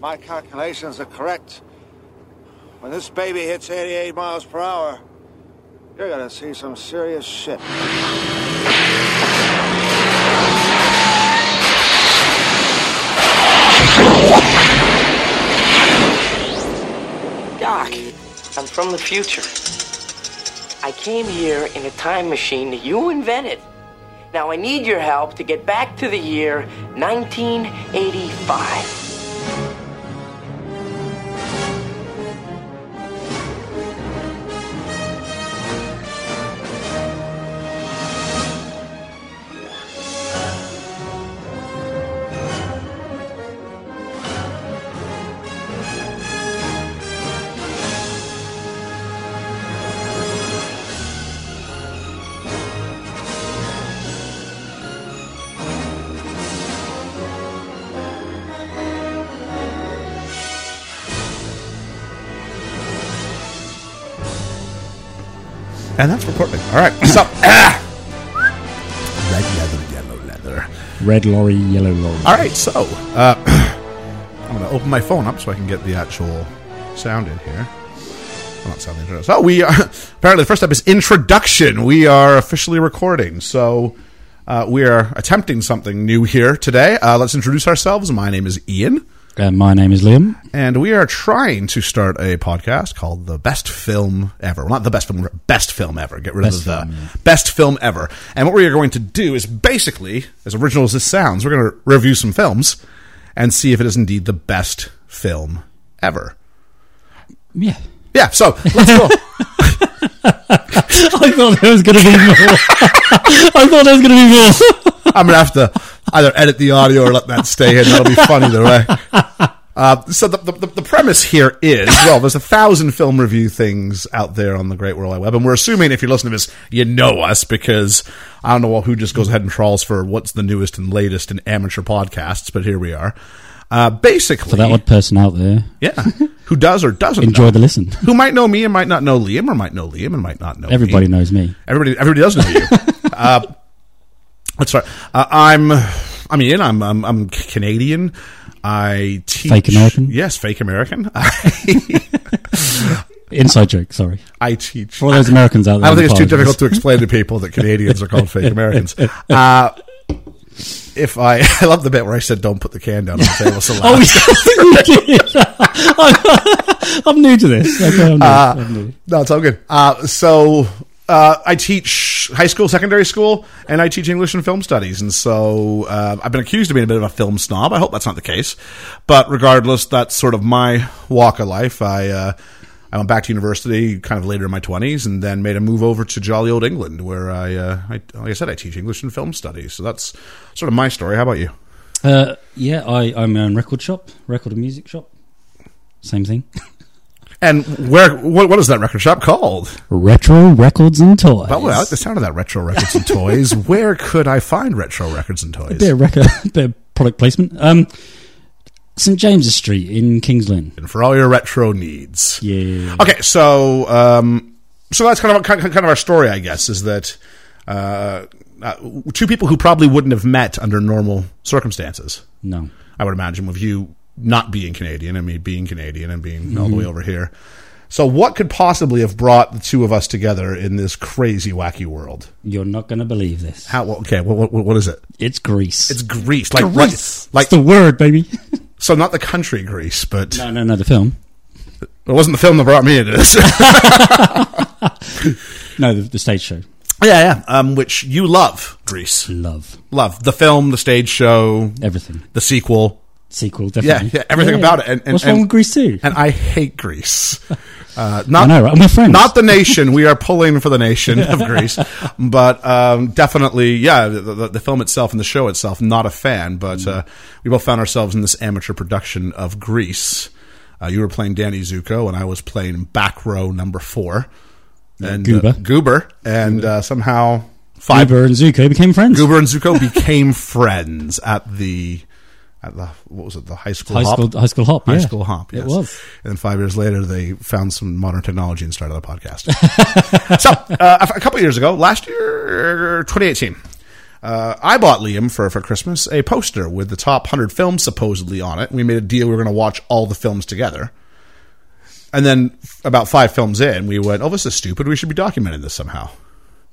my calculations are correct, when this baby hits 88 miles per hour, you're gonna see some serious shit. Doc, I'm from the future. I came here in a time machine that you invented. Now I need your help to get back to the year 1985. And that's recording. All right. So, ah! red leather, yellow leather. Red lorry, yellow lorry. All right. So, uh, I'm going to open my phone up so I can get the actual sound in here. Well, not sound intro. So we are apparently the first step is introduction. We are officially recording. So uh, we are attempting something new here today. Uh, let's introduce ourselves. My name is Ian. Uh, my name is Liam. And we are trying to start a podcast called The Best Film Ever. Well, not the best film, best film ever. Get rid Best of the film, yeah. best film ever. And what we are going to do is basically, as original as this sounds, we're going to review some films and see if it is indeed the best film ever. Yeah. Yeah, so let's go. I thought there was going to be more. I thought there was going to be more. I'm going to have to either edit the audio or let that stay in. That'll be fun either way. Uh, so the, the the premise here is well, there's a thousand film review things out there on the Great World Wide Web, and we're assuming if you're listening to this, you know us because I don't know who just goes ahead and trawls for what's the newest and latest in amateur podcasts, but here we are. Uh, basically, For that odd person out there, yeah, who does or doesn't enjoy know. the listen. who might know me and might not know Liam, or might know Liam and might not know me. Everybody knows me. Everybody, everybody does know you. uh, that's right. Uh, I'm, I'm Ian. I'm, I'm, I'm Canadian. I teach. Fake American? Yes, fake American. Inside joke, sorry. I teach. For all those Americans out there. I don't think it's too difficult to explain to people that Canadians are called fake Americans. Uh, if I, I love the bit where I said, "Don't put the can down on the table so loud." Oh, did. I'm new to this. Okay, I'm new. I'm new. No, it's all good. Uh, so uh, I teach high school, secondary school, and I teach English and film studies. And so uh, I've been accused of being a bit of a film snob. I hope that's not the case. But regardless, that's sort of my walk of life. I uh, I went back to university kind of later in my twenties, and then made a move over to jolly old England, where I, uh, I like I said, I teach English and film studies. So that's sort of my story. How about you? Uh, yeah, I, I'm a record shop, record and music shop. Same thing. And where what, what is that record shop called? Retro records and toys. Well, I like the sound of that retro records and toys. Where could I find retro records and toys? of record, of product placement. Um, St James's Street in Kings Lynn. and for all your retro needs. Yeah. Okay, so um, so that's kind of kind of kind of our story, I guess, is that uh, uh, two people who probably wouldn't have met under normal circumstances. No. I would imagine with you not being Canadian and me being Canadian and being all the way over here. So, what could possibly have brought the two of us together in this crazy, wacky world? You're not going to believe this. How? Okay, what, what, what is it? It's Grease. It's Grease, like Grease. like, It's the word, baby. so not the country Greece, but no, no, no, the film. it wasn't the film that brought me into this. No, the, the stage show. Yeah, yeah. Um, which you love, Grease. Love. Love the film, the stage show, Everything. the sequel. Sequel, Yeah, definitely. yeah, everything about it. And, and, What's and, wrong with Grease too? And I hate Grease. Uh, not, I know, right? We're friends. Not the nation. We are pulling for the nation of Greece, but um, definitely, yeah. The, the, the film itself and the show itself, not a fan. But uh, we both found ourselves in this amateur production of Grease. Uh, you were playing Danny Zuko, and I was playing back row number four, and Goober. uh, Goober, and uh, somehow five Goober and Zuko became friends. Goober and Zuko became friends at the at the what was it the high school High hop? school, high school hop. high yeah. school hop It was. and then five years later they found some modern technology and started a podcast so uh, a, couple years ago last year 2018 uh, I bought Liam for, for Christmas a poster with the top 100 films supposedly on it. We made a deal we were going to watch all the films together. And then f- about five films in, we went, oh, this is stupid. We should be documenting this somehow.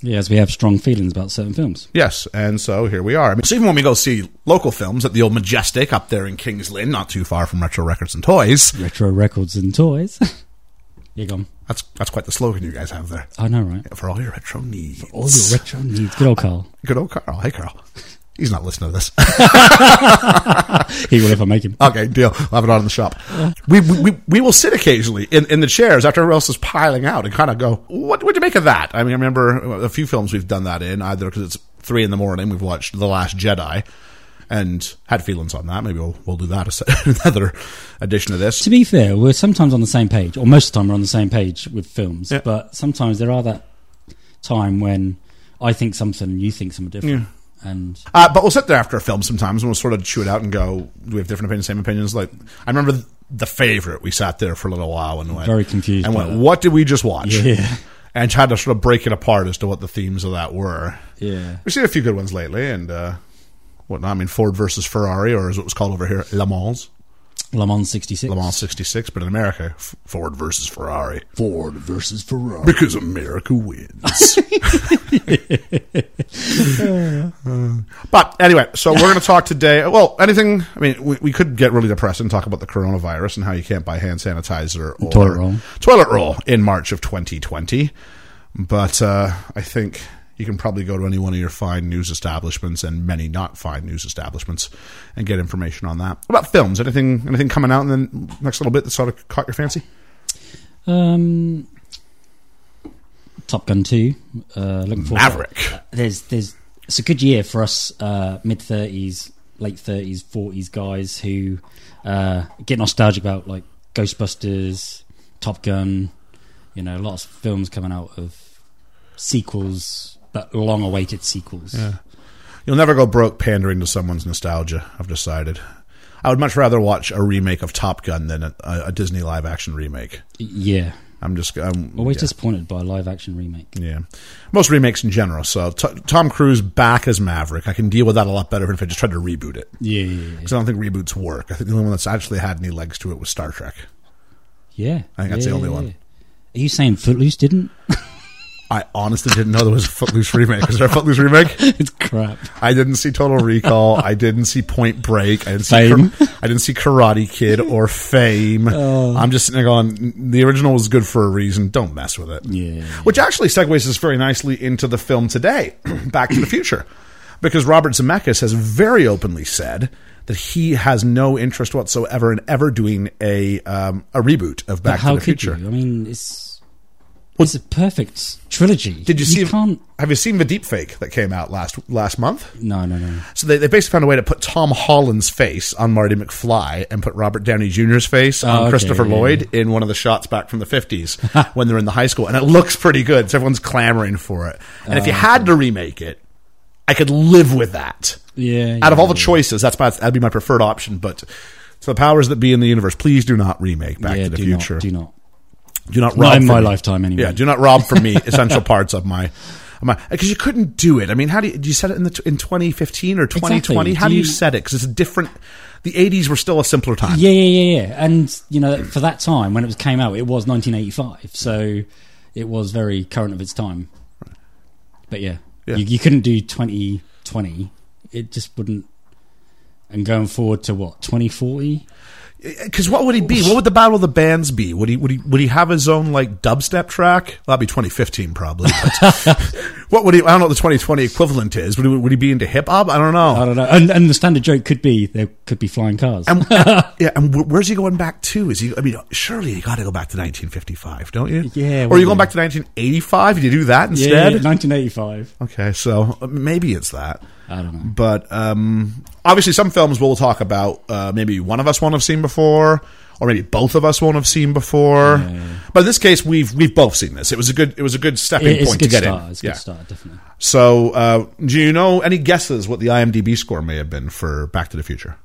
Yes, we have strong feelings about certain films. Yes, and so here we are. I mean, so even when we go see local films at the old Majestic up there in Kings Lynn, not too far from Retro Records and Toys, Retro records and toys. You're gone. that's that's quite the slogan you guys have there. I know, right? For all your retro needs. For All your retro needs. Good old Carl. Good old Carl. Hey, Carl. He's not listening to this. He will if I make him. Okay, deal. I'll have it on in the shop. We, we we will sit occasionally in, in the chairs after everyone else is piling out and kind of go, what would you make of that? I mean, I remember a few films we've done that in, either because it's three in the morning, we've watched The Last Jedi and had feelings on that. Maybe we'll, we'll do that as another edition of this. To be fair, we're sometimes on the same page, or most of the time we're on the same page with films. Yeah. But sometimes there are that time when I think something and you think something different. And Uh, but we'll sit there after a film sometimes and we'll sort of chew it out and go, do we have different opinions, same opinions? Like, I remember The Favorite, we sat there for a little while and went, Very confused And went, that. what did we just watch? Yeah. And tried to sort of break it apart as to what the themes of that were. yeah, We've seen a few good ones lately, and uh, whatnot. I mean, Ford versus Ferrari, or as it was called over here, Le Mans, Le Mans '66. Le Mans '66. But in America, F- Ford versus Ferrari, Ford versus Ferrari. because America wins. but anyway, so we're going to talk today. Well, anything. I mean, we, we could get really depressed and talk about the coronavirus and how you can't buy hand sanitizer or Toilet roll. toilet roll in March of 2020. But uh, I think you can probably go to any one of your fine news establishments and many not fine news establishments and get information on that. What about films? Anything anything coming out in the next little bit that sort of caught your fancy? Um, Top Gun Two. Uh, looking forward. to Maverick. There's there's it's a good year for us uh, mid thirties, late thirties, forties guys who uh, get nostalgic about like Ghostbusters, Top Gun. You know, lots of films coming out of sequels, but long-awaited sequels. Yeah. You'll never go broke pandering to someone's nostalgia. I've decided. I would much rather watch a remake of Top Gun than a, a Disney live action remake. Yeah. I'm just um, I'm Always yeah. disappointed by a live-action remake. Yeah, most remakes in general. So t- Tom Cruise back as Maverick, I can deal with that a lot better if I just tried to reboot it. Yeah, yeah, yeah. Because I don't think reboots work. I think the only one that's actually had any legs to it was Star Trek. Yeah, I think that's the only yeah, one. Are you saying Footloose didn't? I honestly didn't know there was a Footloose remake. Is there a Footloose remake? it's crap. I didn't see Total Recall. I didn't see Point Break. I didn't see. Kar- I didn't see Karate Kid or Fame. Oh. I'm just sitting there going, the original was good for a reason. Don't mess with it. Yeah. Which actually segues us very nicely into the film today, Back to the Future, because Robert Zemeckis has very openly said that he has no interest whatsoever in ever doing a um, a reboot of Back to the Future. you? I mean, it's it's a perfect trilogy. Did you see? can't. Have you seen the deep fake that came out last last month? No, no, no. So they, they basically found a way to put Tom Holland's face on Marty McFly and put Robert Downey Jr.'s face on Oh, okay, Christopher yeah, Lloyd in one of the shots back from the 50s when they're in the high school. And it looks pretty good. So everyone's clamoring for it. And Oh, if you had uh, to remake it, I could live with that. Yeah. Out of yeah, all the choices, that's my, that'd be my preferred option. But to the powers that be in the universe, please do not remake Back yeah, to the Future. Not, do not. Do not Not rob in from my me. lifetime, anyway. Yeah, do not rob from me essential parts of my. Because you couldn't do it. I mean, how do you, do you set it in the in 2015 or 2020? Exactly. How Do do you you- set it? Because it's a different. The 80s were still a simpler time. Yeah, yeah, yeah, yeah. And you know, for that time when it was came out, it was 1985, so it was very current of its time. But yeah, Yeah. You, you couldn't do 2020. It just wouldn't. And going forward to what 2040? Because what would he be? What would the Battle of the Bands be? Would he would he would he have his own like dubstep track? That'd be 2015 probably. But what would he? I don't know what the 2020 equivalent is. Would he, would he be into hip hop? I don't know. I don't know. And, and the standard joke could be there could be flying cars. And, yeah, and where's he going back to? Is he? I mean, surely you got to go back to 1955, don't you? Yeah, Or are you going back to 1985? Did you do that yeah, instead? 1985. Okay, so uh, maybe it's that. I don't know. But um, obviously, some films we'll talk about. Uh, maybe one of us won't have seen before, or maybe both of us won't have seen before. But in this case, we've we've both seen this. It was a good it was a good stepping It- point to get start. in. It's a yeah. good start, definitely. So, uh, do you know any guesses what the IMDb score may have been for Back to the Future?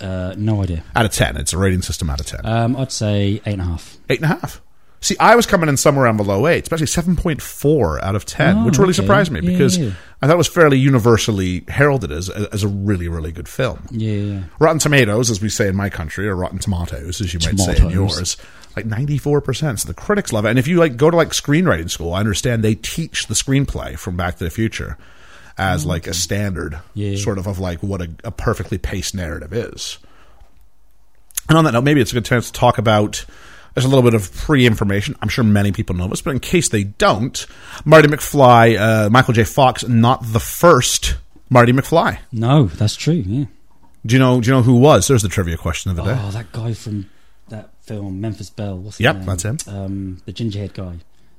Uh, no idea. Out of ten, it's a rating system out of ten. Um, I'd say eight and a half. Eight and a half. See, I was coming in somewhere around below eight, especially seven point four out of ten, Oh, which really okay. surprised me Yeah, because yeah. I thought it was fairly universally heralded as as a really really good film. Yeah, yeah. Rotten Tomatoes, as we say in my country, or Rotten Tomatoes, as you might say in yours, like ninety four percent. So the critics love it. And if you like go to like screenwriting school, I understand they teach the screenplay from Back to the Future as like a standard, Oh, Yeah. sort of of like what a, a perfectly paced narrative is. And on that note, maybe it's a good chance to talk about. There's a little bit of pre-information. I'm sure many people know this, but in case they don't, Marty McFly, uh, Michael J. Fox, not the first Marty McFly. No, that's true. Yeah. Do you know? Do you know who was? There's the trivia question of the day. Oh, that guy from that film, Memphis Belle. What's his Yep, name? that's him. Um, the gingerhead guy,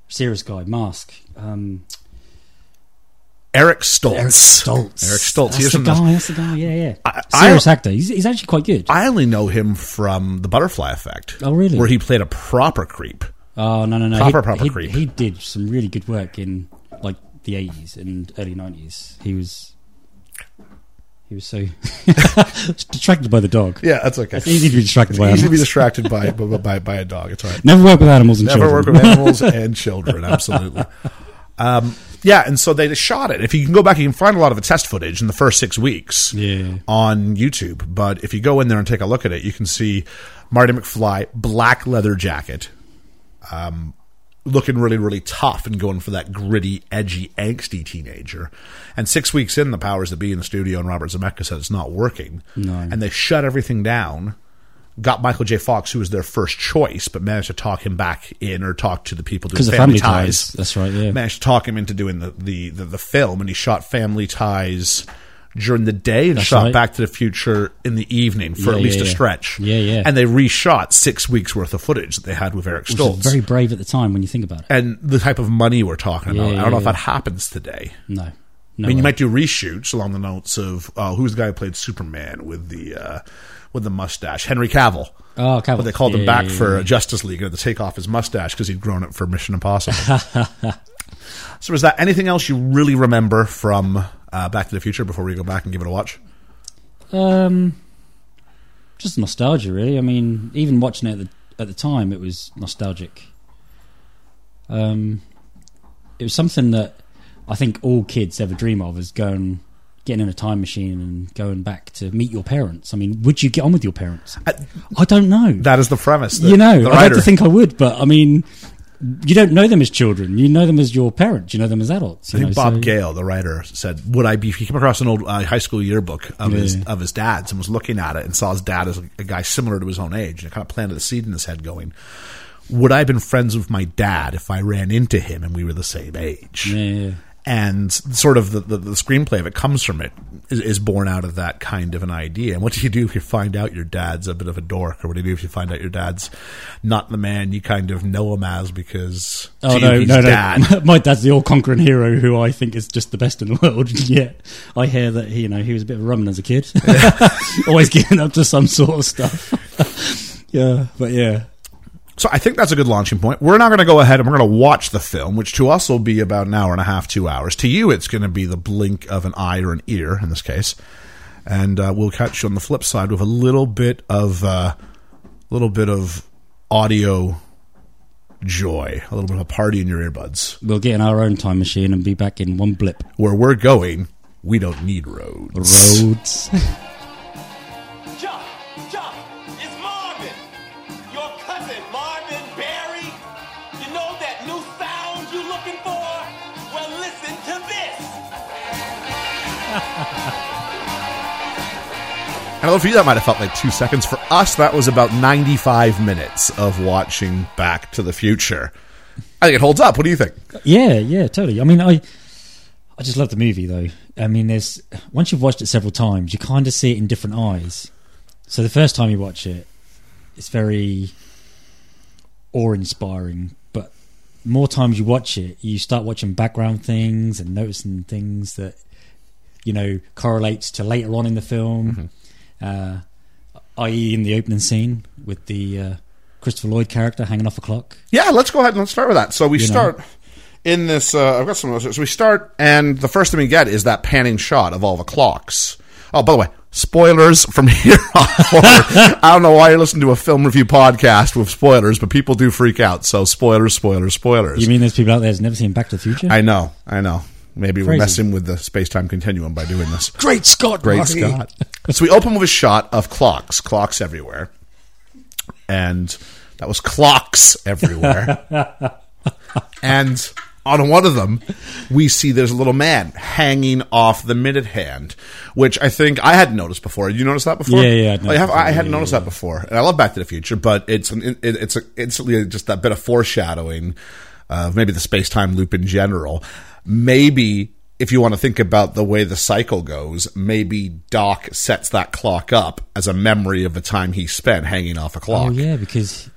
serious guy, mask. Um, Eric Stoltz. Eric Stoltz. Eric Stoltz. That's He the guy. That's the guy. Yeah, yeah. I- I- serious actor. He's, he's actually quite good. I only know him from The Butterfly Effect. Oh, really? Where he played a proper creep. oh no, no, no. Proper, he, proper he, creep. He did some really good work in like the eighties and early nineties. He was. He was so distracted by the dog. Yeah, that's okay. It's easy to be distracted by Easy to be distracted by, by by by a dog. It's all right. Never work with animals and Never children. work with animals and children. Absolutely. Um, yeah, and so they shot it. If you can go back, you can find a lot of the test footage in the first six weeks Yeah. on YouTube. But if you go in there and take a look at it, you can see Marty McFly, black leather jacket, um, looking really, really tough and going for that gritty, edgy, angsty teenager. And six weeks in, the powers that be in the studio and Robert Zemeckis said it's not working. No. And they shut everything down. Got Michael J. Fox, who was their first choice, but managed to talk him back in or talk to the people doing family, family ties. ties. That's right. Yeah. Managed to talk him into doing the, the, the, the film, and he shot Family Ties during the day and That's shot right. Back to the Future in the evening for Yeah, at least yeah, a stretch. Yeah, yeah. And they reshot six weeks worth of footage that they had with Eric Stoltz. very brave at the time when you think about it. and the type of money we're talking about. Yeah, I don't know if that happens today. No. No I mean, you might do reshoots along the notes of uh, who's the guy who played Superman with the uh, with the mustache, Henry Cavill. Oh, Cavill. But they called him back for. Justice League. Had to take off his mustache because he'd grown it for Mission Impossible. so, is that anything else you really remember from uh, Back to the Future before we go back and give it a watch? Um, just nostalgia, really. I mean, even watching it at the, at the time, it was nostalgic. Um, it was something that I think all kids ever dream of is going, getting in a time machine and going back to meet your parents. I mean, would you get on with your parents? I, don't know. That is the premise. The- you know, I'd like to think I would, but I mean, you don't know them as children. You know them as your parents. You know them as adults. I think know, Bob so- Gale, the writer, said, "Would I be?" He came across an old uh, high school yearbook of his of his dad's and was looking at it and saw his dad as a, a guy similar to his own age, and it kind of planted a seed in his head, going, "Would I have been friends with my dad if I ran into him and we were the same age?" Yeah, yeah. And sort of the, the, the screenplay of it comes from it is, is born out of that kind of an idea. And what do you do if you find out your dad's a bit of a dork, or what do you do if you find out your dad's not the man you kind of know him as because Oh no, no, no! dad. My dad's the all-conquering hero, who I think is just the best in the world. Yet I hear that he, you know, he was a bit of a rumman as a kid, always getting up to some sort of stuff. yeah, but yeah, So I think that's a good launching point. We're now going to go ahead and we're going to watch the film, which to us will be about an hour and a half, two hours. To you, it's going to be the blink of an eye or an ear in this case. And uh, we'll catch you on the flip side with a little bit of uh, little bit of audio joy, a little bit of a party in your earbuds. we'll get in our own time machine and be back in one blip. Where we're going, we don't need roads. Roads. And know for you that might have felt like two seconds, for us that was about 95 minutes of watching Back to the Future. I think it holds up. What do you think? yeah, yeah, totally. I mean, I, I just love the movie though. I mean, there's once you've watched it several times, you kind of see it in different eyes. So the first time you watch it, it's very awe-inspiring. But more times you watch it, you start watching background things and noticing things that you know correlates to later on in the film. Mm-hmm. Uh, i.e., in the opening scene with the uh, Christopher Lloyd character hanging off a clock. Yeah, let's go ahead and let's start with that. So we You know. start in this. Uh, I've got some notes. here. So we start, and the first thing we get is that panning shot of all the clocks. Oh, by the way, Spoilers from here on forward. I don't know why you're listening to a film review podcast with spoilers, but people do freak out. So spoilers, spoilers, spoilers. You mean there's people out there that's never seen Back to the Future? I know, I know. Maybe we're messing with the space time continuum by doing this. Great Scott, Great Marty. Scott. so we open with a shot of clocks, clocks everywhere. And that was clocks everywhere. and on one of them, we see there's a little man hanging off the minute hand, which I think I hadn't noticed before. You noticed that before? Yeah, yeah, I'd Oh, have- I hadn't Yeah, noticed yeah, that before. And I love Back to the Future, but it's an, it, it's a, instantly just that bit of foreshadowing of maybe the space time loop in general. Maybe if you want to think about the way the cycle goes, maybe Doc sets that clock up as a memory of the time he spent hanging off a oh, clock. Oh yeah, because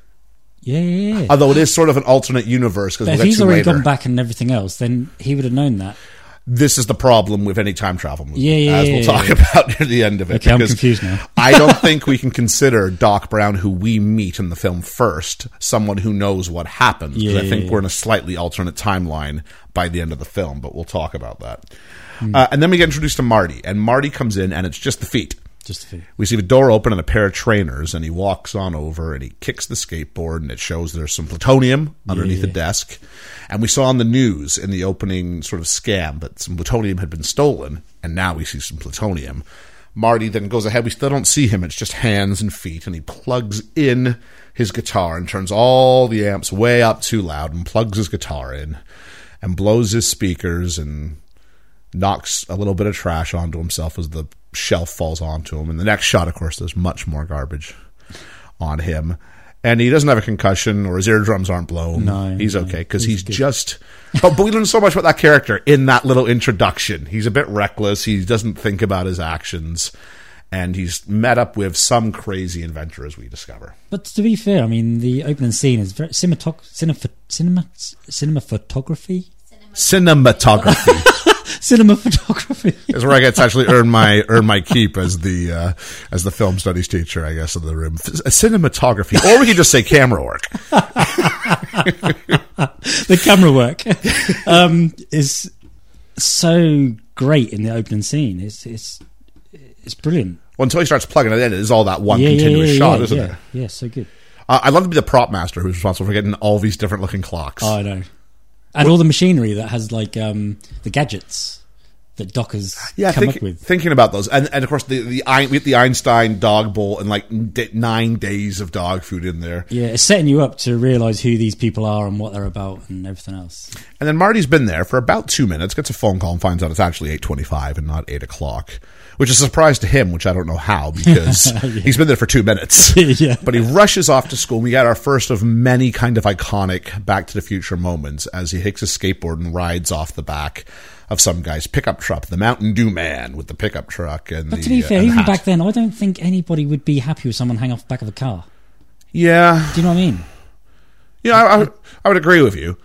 yeah, yeah, yeah. Although it is sort of an alternate universe because we'll if he's already later. gone back and everything else, then he would have known that. This is the problem with any time travel movie, Yeah, yeah, as we'll yeah, talk about near the end of it. Okay, I'm confused now. I don't think we can consider Doc Brown, who we meet in the film first, someone who knows what happened. 'cause Yeah, I think we're in a slightly alternate timeline by the end of the film, but we'll talk about that. Hmm. Uh, and then we get introduced to Marty, and Marty comes in, and it's just the feet. Just. We see the door open and a pair of trainers, and he walks on over and he kicks the skateboard, and it shows there's some plutonium underneath the desk. And we saw on the news in the opening sort of scam that some plutonium had been stolen, and now we see some plutonium. Marty then goes ahead. We still don't see him. It's just hands and feet, and he plugs in his guitar and turns all the amps way up too loud and plugs his guitar in and blows his speakers and knocks a little bit of trash onto himself as the shelf falls onto him. And the next shot, of course, there's much more garbage on him. And he doesn't have a concussion or his eardrums aren't blown. No, he's no, okay because he's he's, just. But, but we learn so much about that character in that little introduction. He's a bit reckless. He doesn't think about his actions. And he's met up with some crazy inventor, as we discover. But to be fair, I mean, the opening scene is very cinematog- cinema, cinema, cinema photography, Cinematography cinema photography. is where I get to actually earn my earn my keep as the uh, as the film studies teacher, I guess, in the room. Cinematography, or we could just say camera work. the camera work um, is so great in the opening scene. It's it's it's brilliant. Well, until he starts plugging it in, it is all that one Yeah, continuous yeah, shot, yeah, isn't yeah. it? Yeah, so good. Uh, I'd love to be the prop master who's responsible for getting all these different looking clocks. Oh, I know. And all the machinery that has like um, the gadgets that Docker's yeah, come think, up with. thinking about those, and and of course the the the Einstein dog bowl and like nine days of dog food in there, Yeah, it's setting you up to realise who these people are and what they're about and everything else. and then Marty's been there for about two minutes, gets a phone call and finds out it's actually eight twenty five and not eight o'clock, which is a surprise to him, which I don't know how because he's been there for two minutes. Yeah. But he rushes off to school. And We got our first of many kind of iconic Back to the Future moments as he takes his skateboard and rides off the back of some guy's pickup truck, the Mountain Dew Man with the pickup truck and But the, to be uh, fair, the even back then, I don't think anybody would be happy with someone hanging off the back of a car. Yeah, Do you know what I mean? yeah, I, I, I would agree with you.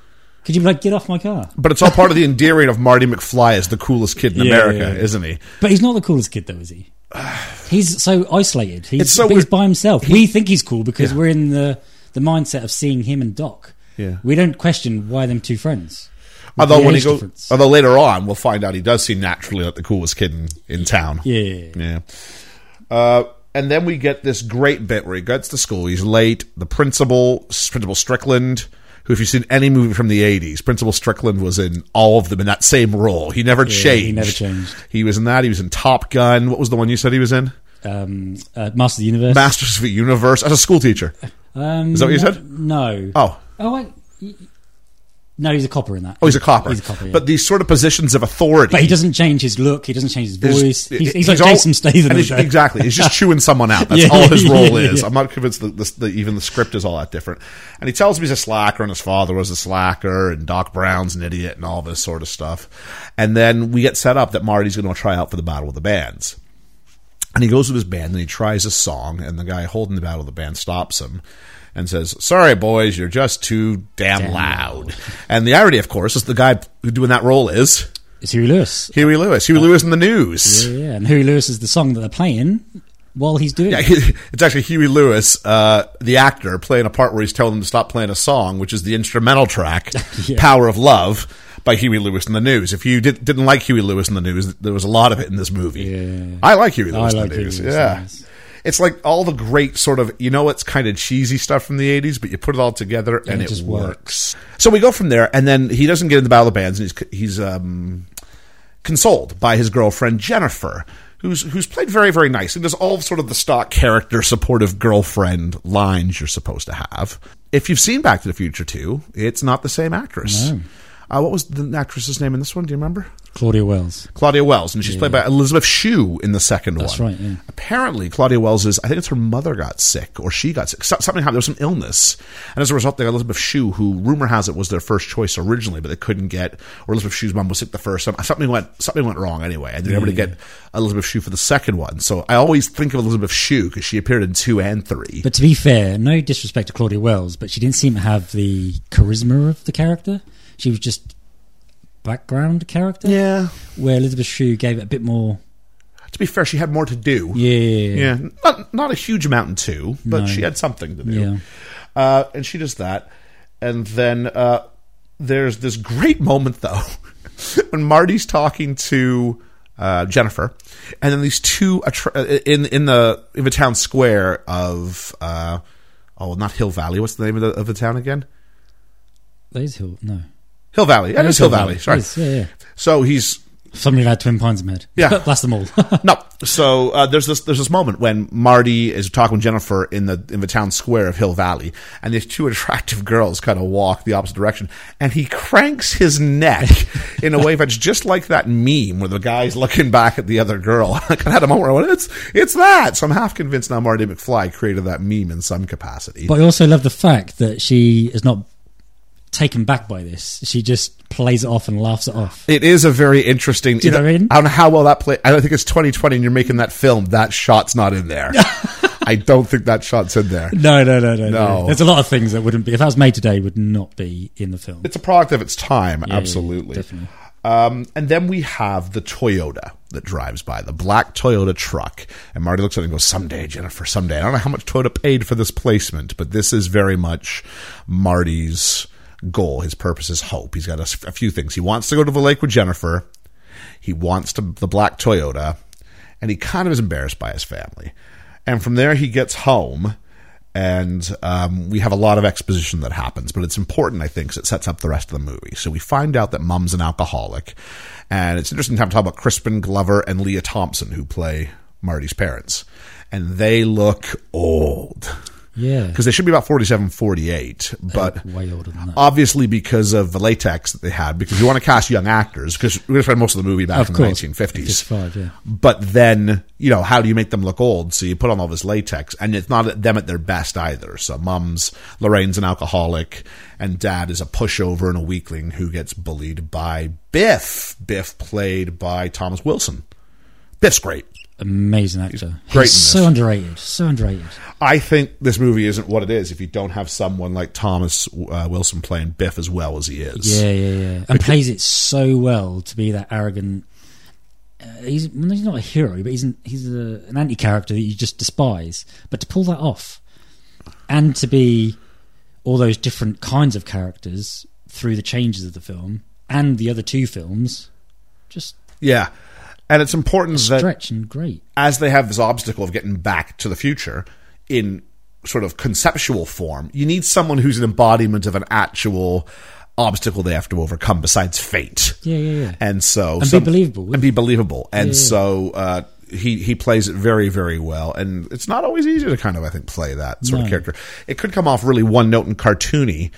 Could you be like, get off my car? But it's all part of the endearing of Marty McFly as the coolest kid in Yeah, America, yeah, yeah. isn't he? But he's not the coolest kid, though, is he? He's so isolated. He's, so he's by himself. we think he's cool because we're in the, the mindset of seeing him and Doc. Yeah. We don't question why them two friends. Although when he goes, difference. although later on we'll find out he does seem naturally like the coolest kid in, in town. yeah. Yeah. Uh, and then we get this great bit where he gets to school. He's late. The principal, Principal Strickland, who, if you've seen any movie from the 80s, Principal Strickland was in all of them in that same role. He never changed. he never changed. He was in that. He was in Top Gun. What was the one you said he was in? Um, uh, Master of the Universe. Masters of the Universe as a school teacher. um, Is that what you said? No. Oh. Oh. No, he's a copper in that. Oh, he's a copper. He's a copper, yeah. But these sort of positions of authority. But he doesn't change his look. He doesn't change his voice. He's, he's, like all- Jason Statham. he's- exactly. He's just chewing someone out. That's Yeah, all his role yeah, is. I'm not convinced that this, the, even the script is all that different. And he tells him he's a slacker and his father was a slacker and Doc Brown's an idiot and all this sort of stuff. And then we get set up that Marty's going to try out for the Battle of the Bands. And he goes with his band and he tries a song and the guy holding the Battle of the Band stops him and says, "Sorry, boys, you're just too damn, Damn loud." And the irony, of course, is the guy doing that role is It's Huey Lewis. Huey Lewis. Huey Lewis in the news. Yeah, yeah. And Huey Lewis is the song that they're playing while he's doing Yeah, it. it's actually Huey Lewis, uh, the actor, playing a part where he's telling them to stop playing a song, which is the instrumental track, Yeah. "Power of Love." by Huey Lewis in the News. If you did, didn't like Huey Lewis in the News, there was a lot of it in this movie. Yeah. I like Huey I Lewis in like the Huey News. Lewis yeah. It's like all the great sort of, you know, it's kind of cheesy stuff from the 80s, but you put it all together and it it, just works. So we go from there, and then he doesn't get in the Battle of the Bands, and he's, he's um, consoled by his girlfriend Jennifer, who's who's played very very nice and does all sort of the stock character supportive girlfriend lines you're supposed to have. If you've seen Back to the Future 2, it's not the same actress. No. Uh, what was the actress's name in this one? Do you remember? Claudia Wells. Claudia Wells, and she's played by Elizabeth Shue in the second That's one. That's right, yeah. Apparently, Claudia Wells is, I think it's her mother got sick, or she got sick. Something happened, there was some illness. And as a result, they got Elizabeth Shue, who rumor has it was their first choice originally, but they couldn't get, or Elizabeth Shue's mom was sick the first time. Something went, something went wrong anyway, and they were able to get Elizabeth Shue for the second one. So I always think of Elizabeth Shue because she appeared in two and three. But to be fair, no disrespect to Claudia Wells, but she didn't seem to have the charisma of the character. She was just background character. yeah. Where Elizabeth Shue gave it a bit more. To be fair, she had more to do. Yeah. Yeah, not not a huge amount in two, but No. she had something to do. Yeah. Uh, and she does that, and then uh, there's this great moment though when Marty's talking to uh, Jennifer, and then these two attra- in in the in the town square of uh, oh not Hill Valley. What's the name of the, of the town again? That is Hill. No. Hill Valley. Yeah, it is Hill Valley. Sorry. Is, yeah, yeah. So he's Somebody had twin pines head. Yeah. Blast them all. no. So uh, there's this there's this moment when Marty is talking with Jennifer in the in the town square of Hill Valley, and these two attractive girls kind of walk the opposite direction, and he cranks his neck in a way that's just like that meme where the guy's looking back at the other girl. I kind of had a moment where I went, it's it's that. So I'm half convinced now Marty McFly created that meme in some capacity. but I also love the fact that she is not taken back by this. She just plays it off and laughs it off. It is a very interesting. Do you know what I mean? I don't know how well that play. I don't think it's 2020 and you're making that film. That shot's not in there. I don't think that shot's in there. No, no, no, no, No. There's a lot of things that wouldn't be if that was made today would not be in the film. It's a product of its time, yeah, absolutely. definitely. Um, and then we have the Toyota that drives by, the black Toyota truck. And Marty looks at it and goes, Someday, Jennifer, someday. I don't know how much Toyota paid for this placement, but this is very much Marty's goal. His purpose, his hope—he's got a few things. He wants to go to the lake with Jennifer, he wants to, the black Toyota, and he kind of is embarrassed by his family. And from there, he gets home and um, we have a lot of exposition that happens, but it's important, I think, because it sets up the rest of the movie. So we find out that Mum's an alcoholic, and it's interesting to talk about Crispin Glover and Lea Thompson, who play Marty's parents, and they look old Yeah, because they should be about 47, 48, but way older than that. obviously because of the latex that they had, because you want to cast young actors, because we're going to spend most of the movie back Of in course. the 1950s. yeah. But then, you know, how do you make them look old? So you put on all this latex, and it's not them at their best either. So mom's, Lorraine's an alcoholic, and dad is a pushover and a weakling who gets bullied by Biff. Biff played by Thomas Wilson. Biff's great. Amazing actor. great He's so underrated. So underrated. I think this movie isn't what it is if you don't have someone like Thomas uh, Wilson playing Biff as well as he is. Yeah, yeah, yeah. And plays it so well to be that arrogant. Uh, he's, well, he's not a hero, but he's an, he's a, an anti character that you just despise. But to pull that off, and to be all those different kinds of characters through the changes of the film and the other two films, just Yeah. And it's important that stretch and great. as they have this obstacle of getting back to the future in sort of conceptual form, you need someone who's an embodiment of an actual obstacle they have to overcome besides fate. Yeah, yeah, yeah. And so And be believable. And be believable. And Yeah, yeah. so uh he, he plays it very, very well. And it's not always easy to kind of, I think, play that sort of character. It could come off really one note and cartoony.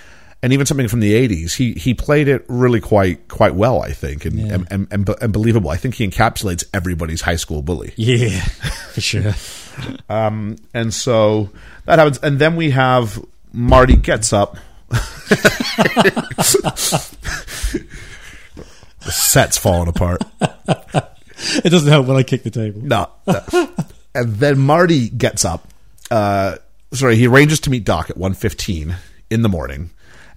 And even something from the '80s, he he played it really quite quite well, I think, and Yeah. and, and, and, and believable. I think he encapsulates everybody's high school bully. Yeah, for sure. And so that happens. And then we have Marty gets up. the set's falling apart. it doesn't help when I kick the table. No. and then Marty gets up. Uh, sorry, he arranges to meet Doc at 1.15 in the morning.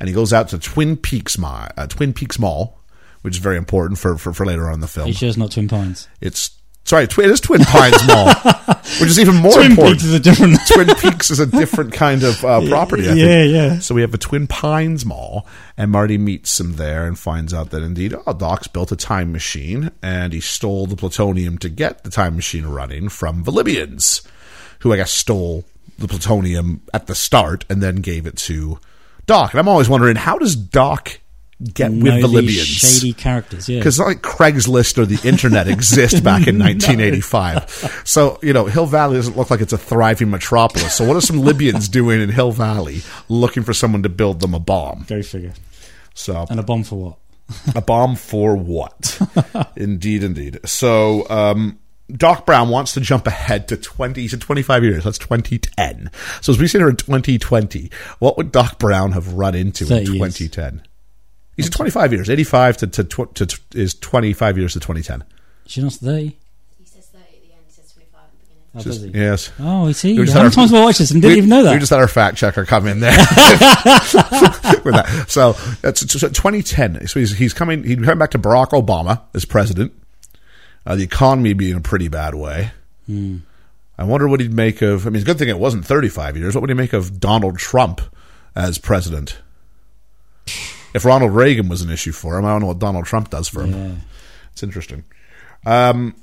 And he goes out to Twin Peaks, Ma- uh, Twin Peaks Mall, which is very important for, for, for later on in the film. Are you sure it's not Twin Pines? It's Sorry, it is Twin Pines Mall, which is even more Twin important. Peaks is a different. Twin Peaks is a different kind of uh, property. I Yeah, think. yeah. So we have a Twin Pines Mall, and Marty meets him there and finds out that indeed, oh, Doc's built a time machine, and he stole the plutonium to get the time machine running from the Libyans, who I guess stole the plutonium at the start and then gave it to Doc. And I'm always wondering, how does Doc get with the these Libyans? shady characters. Yeah, Because like Craigslist or the internet exist back in 1985. So, you know, Hill Valley doesn't look like it's a thriving metropolis. So, what are some Libyans doing in Hill Valley looking for someone to build them a bomb? go figure. So, And a bomb for what? a bomb for what? indeed, indeed. So, um, Doc Brown wants to jump ahead to 20 to 25 years. That's 2010. So, as we sit here in 2020, what would Doc Brown have run into in 30 years. 2010? He's at 25 years. 85 to, to, to, to is 25 years to 2010. She not thirty. He says 30 at the end, he says 25 at the beginning. Oh, Just- yes. Oh, you see, We just how many times have I watched this and didn't we, even know that? We just had our fact checker come in there with that. So that's so 2010. So he's, he's coming. He's coming back to Barack Obama as president. Uh, the economy being in a pretty bad way. Hmm. I wonder what he'd make of. I mean, it's a good thing it wasn't 35 years. What would he make of Donald Trump as president? If Ronald Reagan was an issue for him, I don't know what Donald Trump does for him. Yeah. It's interesting. Um,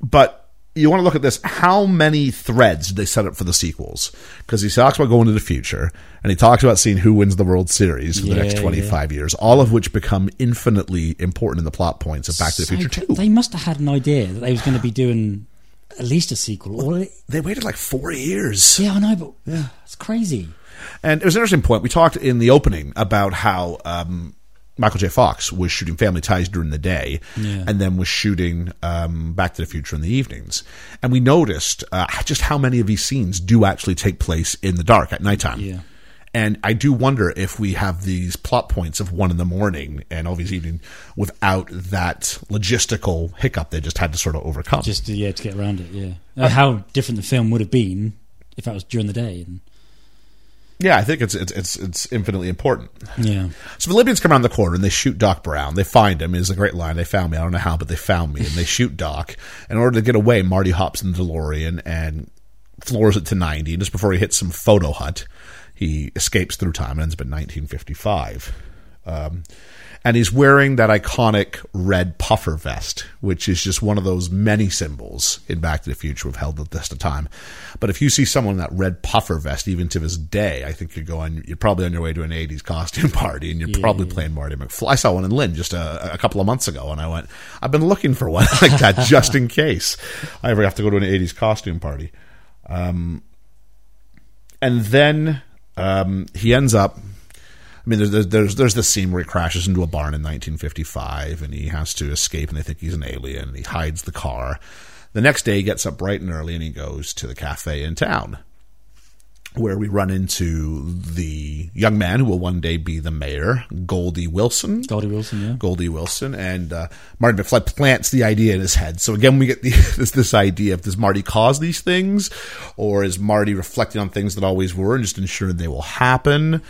but you want to look at this. How many threads did they set up for the sequels? Because he talks about going to the future, and he talks about seeing who wins the World Series for the next 25 years, all of which become infinitely important in the plot points of Back to the So Future 2. They must have had an idea that they was going to be doing at least a sequel. Or They waited like four years. yeah, I know, but yeah, it's crazy. And it was an interesting point. We talked in the opening about how um, Michael J. Fox was shooting Family Ties during the day, Yeah. and then was shooting um, Back to the Future in the evenings. And we noticed uh, just how many of these scenes do actually take place in the dark at nighttime. Yeah. And I do wonder if we have these plot points of one in the morning and all these evening without that logistical hiccup they just had to sort of overcome. Just to, yeah, to get around it. Yeah, Uh, how different the film would have been if that was during the day. And yeah, I think it's it's it's, it's infinitely important. yeah, So the Libyans come around the corner and they shoot Doc Brown. They find him. It's a great line. They found me. I don't know how, but they found me. And they shoot Doc. In order to get away, Marty hops in the DeLorean and floors it to 90. And just before he hits some photo hut, he escapes through time and ends up in 1955. Um, and he's wearing that iconic red puffer vest, which is just one of those many symbols in Back to the Future we've held the test of time. But if you see someone in that red puffer vest, even to this day, I think you're going, you're probably on your way to an 80s costume party and you're probably playing Marty McFly. I saw one in Lynn just a, a couple of months ago and I went, I've been looking for one like that just in case I ever have to go to an 80s costume party. Um, and then um, he ends up I mean, there's, there's there's this scene where he crashes into a barn in 1955, and he has to escape, and they think he's an alien, and he hides the car. The next day, he gets up bright and early, and he goes to the cafe in town, where we run into the young man who will one day be the mayor, Goldie Wilson. Goldie Wilson. Yeah, Goldie Wilson and uh, Martin McFly plants the idea in his head. So again, we get the, this this idea of does Marty cause these things, or is Marty reflecting on things that always were and just ensuring they will happen?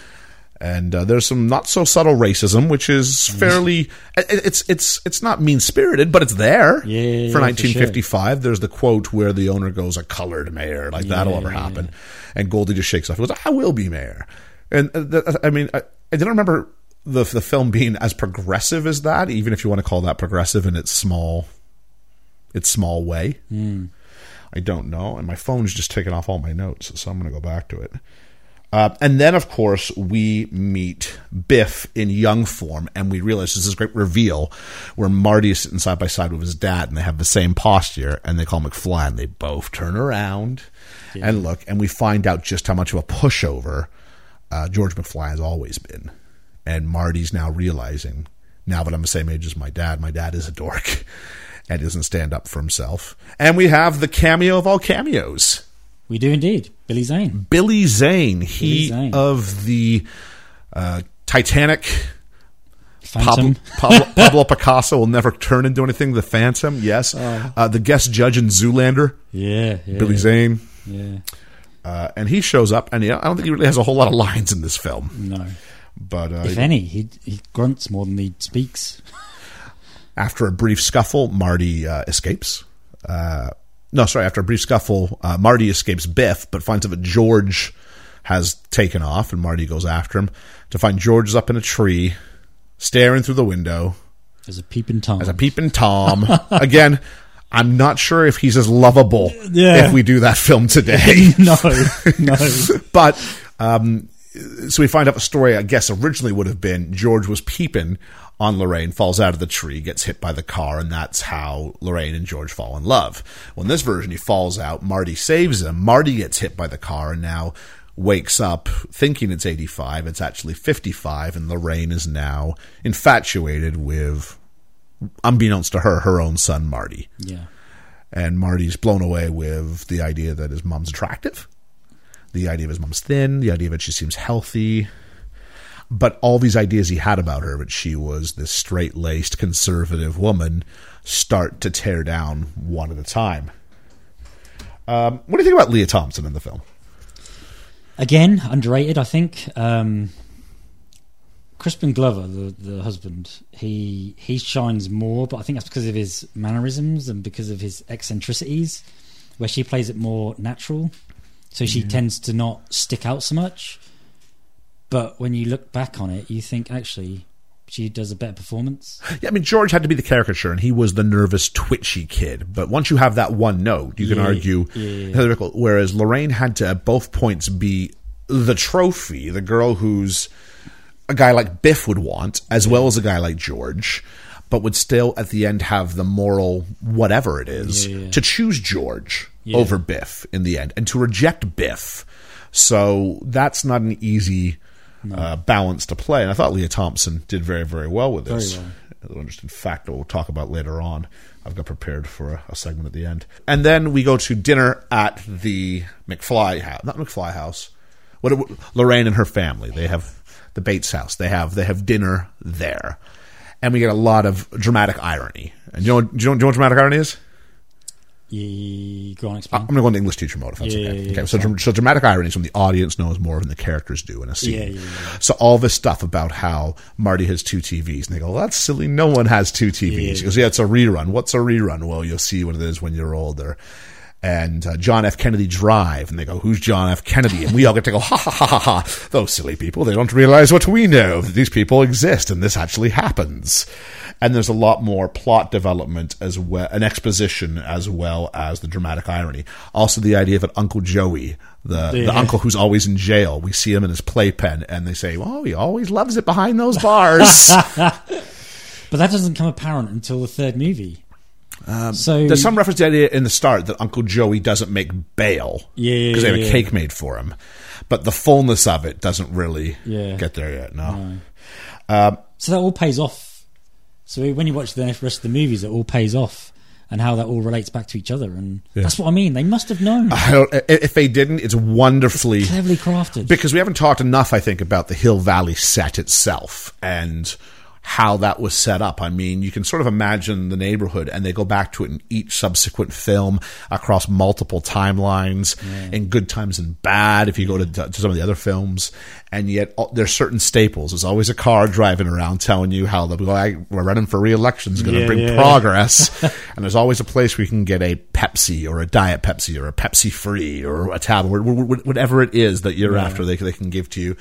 And uh, there's some not so subtle racism, which is fairly it's it's it's not mean spirited, but it's there. Yeah, yeah, yeah, for for 1955, there's the quote where the owner goes, "A colored mayor," like that'll ever yeah, happen. And Goldie just shakes off. He goes, "I will be mayor." And uh, th- I mean, I, I didn't remember the the film being as progressive as that, even if you want to call that progressive in its small, its small way. I don't know, and my phone's just taken off all my notes, so I'm going to go back to it. Uh, and then, of course, we meet Biff in young form, and we realize there's this great reveal where Marty is sitting side by side with his dad, and they have the same posture, and they call McFly, and they both turn around and look, and we find out just how much of a pushover uh, George McFly has always been. And Marty's now realizing, now that I'm the same age as my dad, my dad is a dork, and doesn't stand up for himself. And we have the cameo of all cameos. We do indeed. Billy Zane. Billy Zane, he Billy Zane. of the uh, Titanic. Pablo, Phantom. Pablo, Pablo Picasso will never turn into anything. The Phantom, yes. Uh, the guest judge in Zoolander, Yeah, yeah. Billy Zane. Yeah. Uh, and he shows up, and know, I don't think he really has a whole lot of lines in this film. No. But uh, If any, he he grunts more than he speaks. after a brief scuffle, Marty uh, escapes. No, sorry, after a brief scuffle, uh, Marty escapes Biff, but finds out that George has taken off, and Marty goes after him to find George is up in a tree, staring through the window There's a peeping tom. as a peeping Tom. Again, I'm not sure if he's as lovable Yeah. if we do that film today. no, no. but um, so we find out the story. I guess originally would have been George was peeping on Lorraine, falls out of the tree, gets hit by the car, and that's how Lorraine and George fall in love. Well, in this version, he falls out. Marty saves him. Marty gets hit by the car, and now wakes up thinking it's 85. It's actually 55, and Lorraine is now infatuated with, unbeknownst to her, her own son Marty Yeah. and Marty's blown away with the idea that his mom's attractive, the idea of his mom's thin, the idea that she seems healthy. But all these ideas he had about her, that she was this straight laced conservative woman, start to tear down one at a time. Um, what do you think about Lea Thompson in the film? Again, underrated, I think. Um, Crispin Glover, the the husband, he he shines more, but I think that's because of his mannerisms and because of his eccentricities, where she plays it more natural. So she tends to not stick out so much. But when you look back on it, you think actually she does a better performance. Yeah, I mean, George had to be the caricature, and he was the nervous, twitchy kid. But once you have that one note, you can Yeah, argue. yeah, Whereas Lorraine had to, at both points, be the trophy, the girl who's a guy like Biff would want, as well as a guy like George, but would still, at the end, have the moral whatever it is Yeah, yeah. to choose George Yeah. over Biff in the end, and to reject Biff. So that's not an easy uh, balance to play. And I thought Lea Thompson did very, very well with this. Very well. A little interesting fact that we'll talk about later on. I've got prepared for a, a segment at the end. And then we go to dinner at the McFly house. Not McFly house. What it- Lorraine and her family. They have the Baines house. They have they have dinner there. And we get a lot of dramatic irony. And you know, do you know, do you know what dramatic irony is? You go on, I'm going to go into English teacher mode if that's Yeah, okay. yeah, yeah, okay. that's So, so dramatic irony is when the audience knows more than the characters do in a scene. Yeah, yeah, yeah. So all this stuff about how Marty has two TVs, and they go, well, "That's silly. No one has two TVs." Yeah. He goes, "Yeah, it's a rerun. What's a rerun? Well, you'll see what it is when you're older." And uh, John F. Kennedy Drive, and they go, "Who's John F. Kennedy?" And we all get to go, "Ha ha ha ha ha!" Those silly people. They don't realize what we know. That these people exist, and this actually happens. And there's a lot more plot development as well, an exposition as well as the dramatic irony. Also, the idea of an Uncle Joey, the, the Yeah. uncle who's always in jail. We see him in his playpen, and they say, "Oh, he always loves it behind those bars." But that doesn't come apparent until the third movie. so Um, There's some reference to the idea in the start that Uncle Joey doesn't make bail Yeah, yeah, because they have yeah, a cake made for him, but the fullness of it doesn't really Yeah. get there yet. No. So that all pays off. So when you watch the rest of the movies, it all pays off, and how that all relates back to each other, and that's what I mean. They must have known, I don't, if they didn't, it's wonderfully cleverly crafted. because we haven't talked enough, I think, about the Hill Valley set itself and how that was set up. I mean, you can sort of imagine the neighborhood, and they go back to it in each subsequent film across multiple timelines, in good times and bad. If you go to, to some of the other films, and yet there's certain staples. There's always a car driving around telling you how the guy we're running for re-election is going to Yeah, bring yeah. progress, and there's always a place where you can get a Pepsi or a Diet Pepsi or a Pepsi Free or a tablet, wh- wh- whatever it is that you're after, they, they can give to you.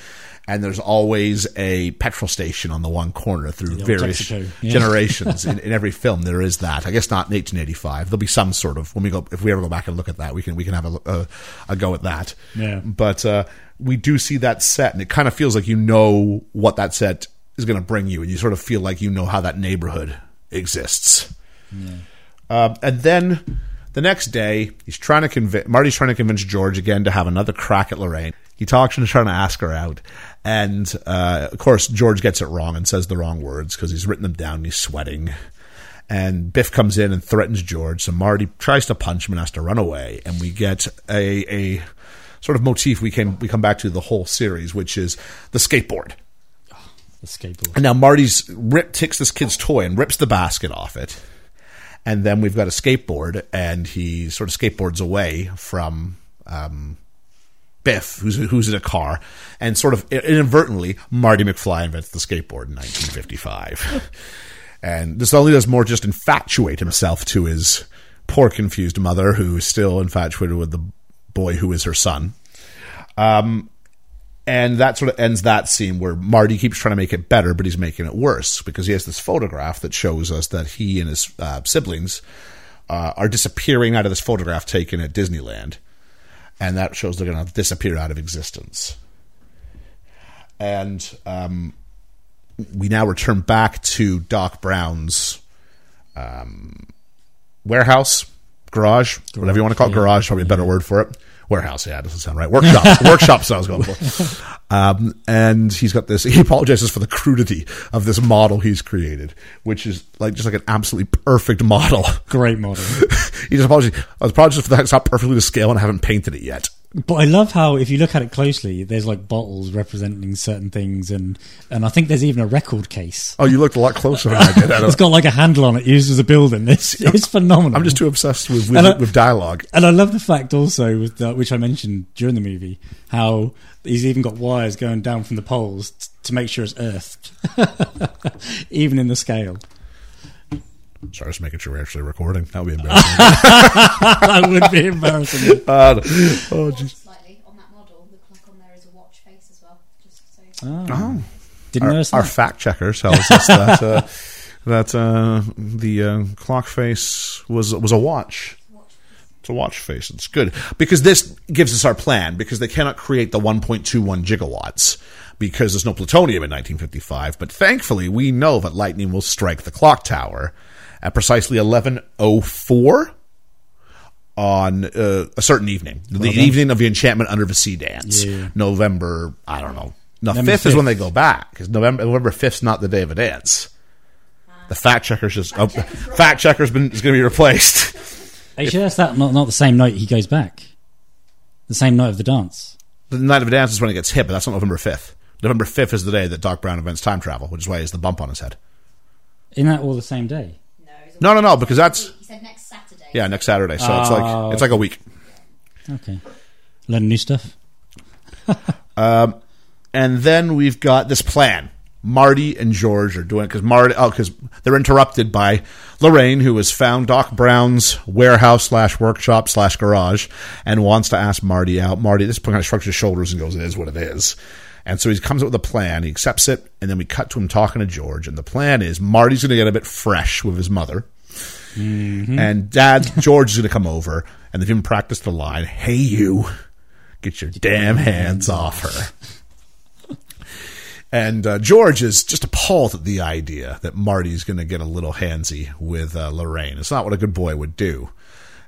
And there's always a petrol station on the one corner through various yeah. generations. in, in every film, there is that. I guess not in 1885. There'll be some sort of when we go if we ever go back and look at that, we can we can have a, a, a go at that. Yeah. But uh, we do see that set, and it kind of feels like you know what that set is going to bring you, and you sort of feel like you know how that neighborhood exists. Um, and then the next day, he's trying to convince Marty's trying to convince George again to have another crack at Lorraine. He talks and is trying to ask her out, and uh, of course George gets it wrong and says the wrong words because he's written them down. and He's sweating, and Biff comes in and threatens George. So Marty tries to punch him and has to run away, and we get a a sort of motif we can we come back to the whole series, which is the skateboard. the skateboard. And now Marty's rip takes this kid's toy and rips the basket off it. And then we've got a skateboard, and he sort of skateboards away from um, Biff, who's who's in a car, and sort of inadvertently, Marty McFly invents the skateboard in 1955. and this only does more just infatuate himself to his poor confused mother who is still infatuated with the boy who is her son. Um, and that sort of ends that scene where Marty keeps trying to make it better, but he's making it worse because he has this photograph that shows us that he and his uh, siblings uh, are disappearing out of this photograph taken at Disneyland. And that shows they're going to disappear out of existence. And um, we now return back to Doc Brown's um, warehouse, garage, whatever you want to call it. Garage, probably a better word for it. Warehouse, yeah, doesn't sound right. Workshop, workshop. I was going for. Um, and he's got this. He apologizes for the crudity of this model he's created, which is like just like an absolutely perfect model. Great model. he just apologizes. I was apologizing for that it's not perfectly to scale and I haven't painted it yet. But I love how, if you look at it closely, there's like bottles representing certain things, and and I think there's even a record case. Oh, you looked a lot closer than I did. I It's got like a handle on it used as a building. It's it's phenomenal. I'm just too obsessed with with, I- with dialogue. And I love the fact also, with the, which I mentioned during the movie, how he's even got wires going down from the poles t- to make sure it's earthed, even in the scale. Sorry, just making sure we're actually recording. That would be embarrassing. that would be embarrassing. Uh, oh, jeez. Slightly on that model, the clock on there is a watch face as well. Just so. Oh. Didn't Our, notice our fact checker tells us that uh, that uh, the uh, clock face was was a watch. It's a watch face. It's good because this gives us our plan because they cannot create the 1.21 gigawatts because there's no plutonium in 1955. But thankfully, we know that lightning will strike the clock tower at precisely 11:04 on uh, a certain evening, the evening of the Enchantment Under the Sea dance, Yeah. November. I don't know. No, November fifth is when they go back because November November fifth's not the day of a dance. The fact checker's just oh, fact checker's been is going to be replaced. Are you sure that's that? Not, not the same night he goes back. The same night of the dance. the night of the dance is when it gets hit, but that's not November fifth. November fifth is the day that Doc Brown invents time travel, which is why he has the bump on his head. Isn't that all the same day? No, No, no, no, because that's- He said next Saturday. Yeah, next Saturday. So it's like Oh, it's like a week. Okay. Learn new stuff. Um, and then we've got this plan. Marty and George are doing it because Marty. Oh, because they're interrupted by Lorraine, who has found Doc Brown's warehouse slash workshop slash garage and wants to ask Marty out. Marty, at this point, kind of shrugs his shoulders and goes, "It is what it is." And so he comes up with a plan. He accepts it, and then we cut to him talking to George. And the plan is Marty's going to get a bit fresh with his mother, and Dad George is going to come over, and they've even practiced the line, "Hey, you, get your damn hands off her." And uh, George is just appalled at the idea that Marty's going to get a little handsy with uh, Lorraine. It's not what a good boy would do.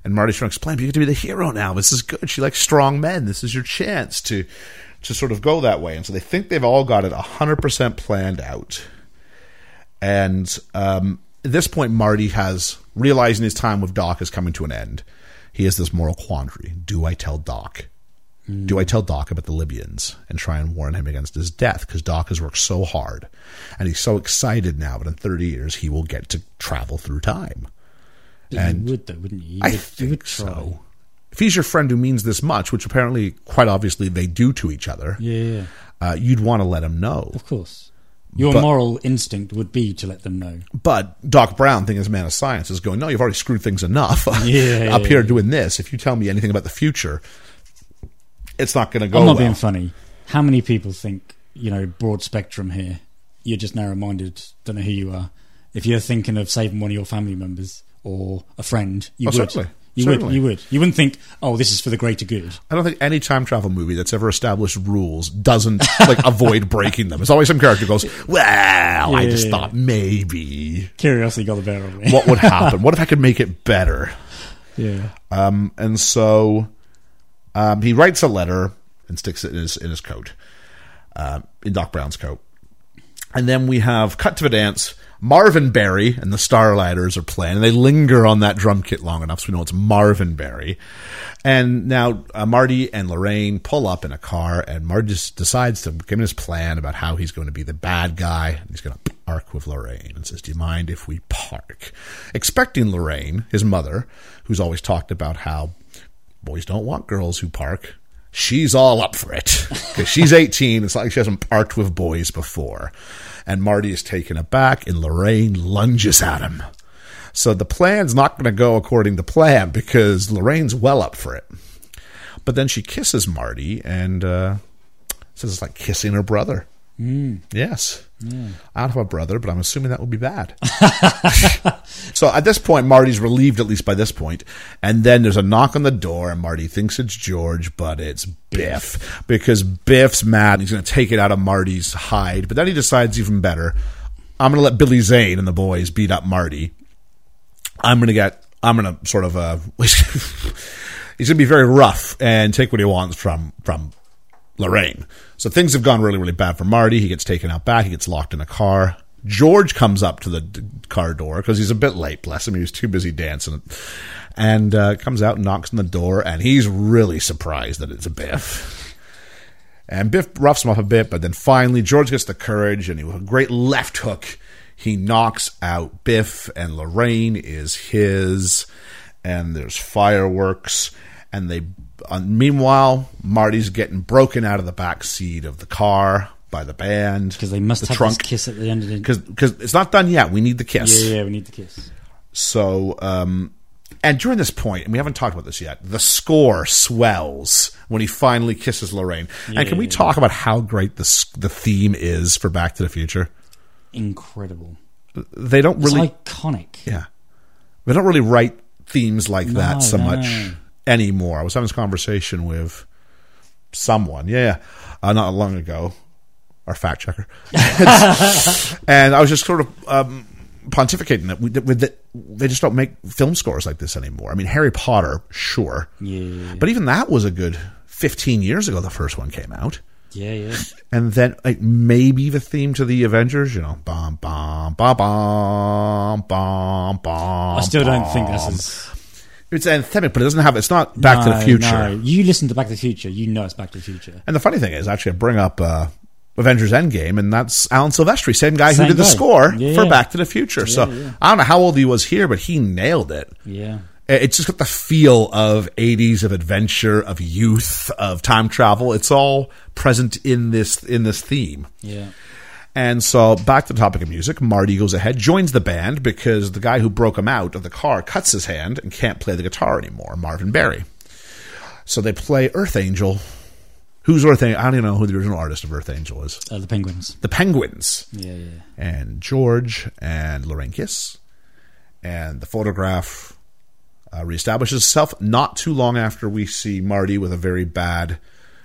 And Marty's trying to explain, you get to be the hero now. This is good. She likes strong men. This is your chance to to sort of go that way. And so they think they've all got it 100% planned out. And um, at this point, Marty has realizing his time with Doc is coming to an end. He has this moral quandary. Do I tell Doc? Do I tell Doc about the Libyans and try and warn him against his death? Because Doc has worked so hard and he's so excited now that in 30 years he will get to travel through time. And you would, though, wouldn't you? you I would, you think would so. If he's your friend who means this much, which apparently, quite obviously, they do to each other, Yeah, yeah, uh, you'd want to let him know. of course. Your But- moral instinct would be to let them know. But Doc Brown, thinking as a man of science, is going, no, you've already screwed things enough Yeah, up here doing this. If you tell me anything about the future, it's not going to go I'm not well. being funny. How many people think, you know, broad spectrum here? You're just narrow minded, don't know who you are. If you're thinking of saving one of your family members or a friend, you Oh, would. certainly. You Certainly. would. You would. You wouldn't think, oh, this is for the greater good. I don't think any time travel movie that's ever established rules doesn't like avoid breaking them. There's always some character goes, "Well, I just Yeah. thought maybe Curiosity got the better of me. what would happen? what if I could make it better?" Yeah. Um, and so um, he writes a letter and sticks it in his in his coat, uh, in Doc Brown's coat. And then we have cut to the dance. Marvin Berry and the Starlighters are playing, and they linger on that drum kit long enough so we know it's Marvin Berry. And now uh, Marty and Lorraine pull up in a car, and Marty just decides to give him his plan about how he's going to be the bad guy. And he's going to park with Lorraine and says, Do you mind if we park? Expecting Lorraine, his mother, who's always talked about how boys don't want girls who park. She's all up for it because she's 18. It's like she hasn't parked with boys before. And Marty is taken aback, and Lorraine lunges at him. So the plan's not going to go according to plan because Lorraine's well up for it. But then she kisses Marty and uh, says it's like kissing her brother. Mm. Yes. I don't have a brother, but I'm assuming that would be bad. so at this point, Marty's relieved, at least by this point. And then there's a knock on the door, and Marty thinks it's George, but it's Biff. Because Biff's mad. and He's going to take it out of Marty's hide. But then he decides even better I'm going to let Billy Zane and the boys beat up Marty. I'm going to get, I'm going to sort of, uh, he's going to be very rough and take what he wants from, from Lorraine. So things have gone really, really bad for Marty. He gets taken out back. He gets locked in a car. George comes up to the car door because he's a bit late. Bless him. He was too busy dancing. And uh, comes out and knocks on the door. And he's really surprised that it's a Biff. And Biff roughs him up a bit. But then finally, George gets the courage and he, with a great left hook, he knocks out Biff. And Lorraine is his. And there's fireworks. And they uh, meanwhile, Marty's getting broken out of the back seat of the car by the band Because they must the have trunk kiss at the end of the. because it's not done yet. We need the kiss. Yeah, yeah, we need the kiss. So, um, and during this point, and we haven't talked about this yet, the score swells when he finally kisses Lorraine. and can we Yeah. talk about how great the the theme is for Back to the Future? Incredible. They don't It's really, iconic. yeah, they don't really write themes like that so no, much no. Anymore. I was having this conversation with someone, yeah, uh, not long ago, our fact checker, and I was just sort of um, pontificating that, we, that, they just don't make film scores like this anymore. I mean, Harry Potter, sure, Yeah, but even that was a good fifteen years ago. The first one came out. yeah, yeah. And then like maybe the theme to the Avengers, you know, bom bom bom bom bom bom. I still don't think that's as. It's anthemic, but it doesn't have. It's not Back to the Future. no. You listen to Back to the Future, you know it's Back to the Future. And the funny thing is, actually, I bring up uh, Avengers Endgame, and that's Alan Silvestri, same guy Same who did the score Yeah, for yeah. Back to the Future. so yeah. I don't know how old he was here, but he nailed it. Yeah. It's just got the feel of 80s of adventure, of youth, of time travel. It's all present in this in this theme. Yeah. And so, back to the topic of music, Marty goes ahead, joins the band because the guy who broke him out of the car cuts his hand and can't play the guitar anymore, Marvin Berry. So they play Earth Angel. Who's Earth Angel? I don't even know who the original artist of Earth Angel is. Uh, the Penguins. The Penguins. Yeah, yeah. And George and Lorraine kiss. And the photograph uh, reestablishes itself not too long after we see Marty with a very bad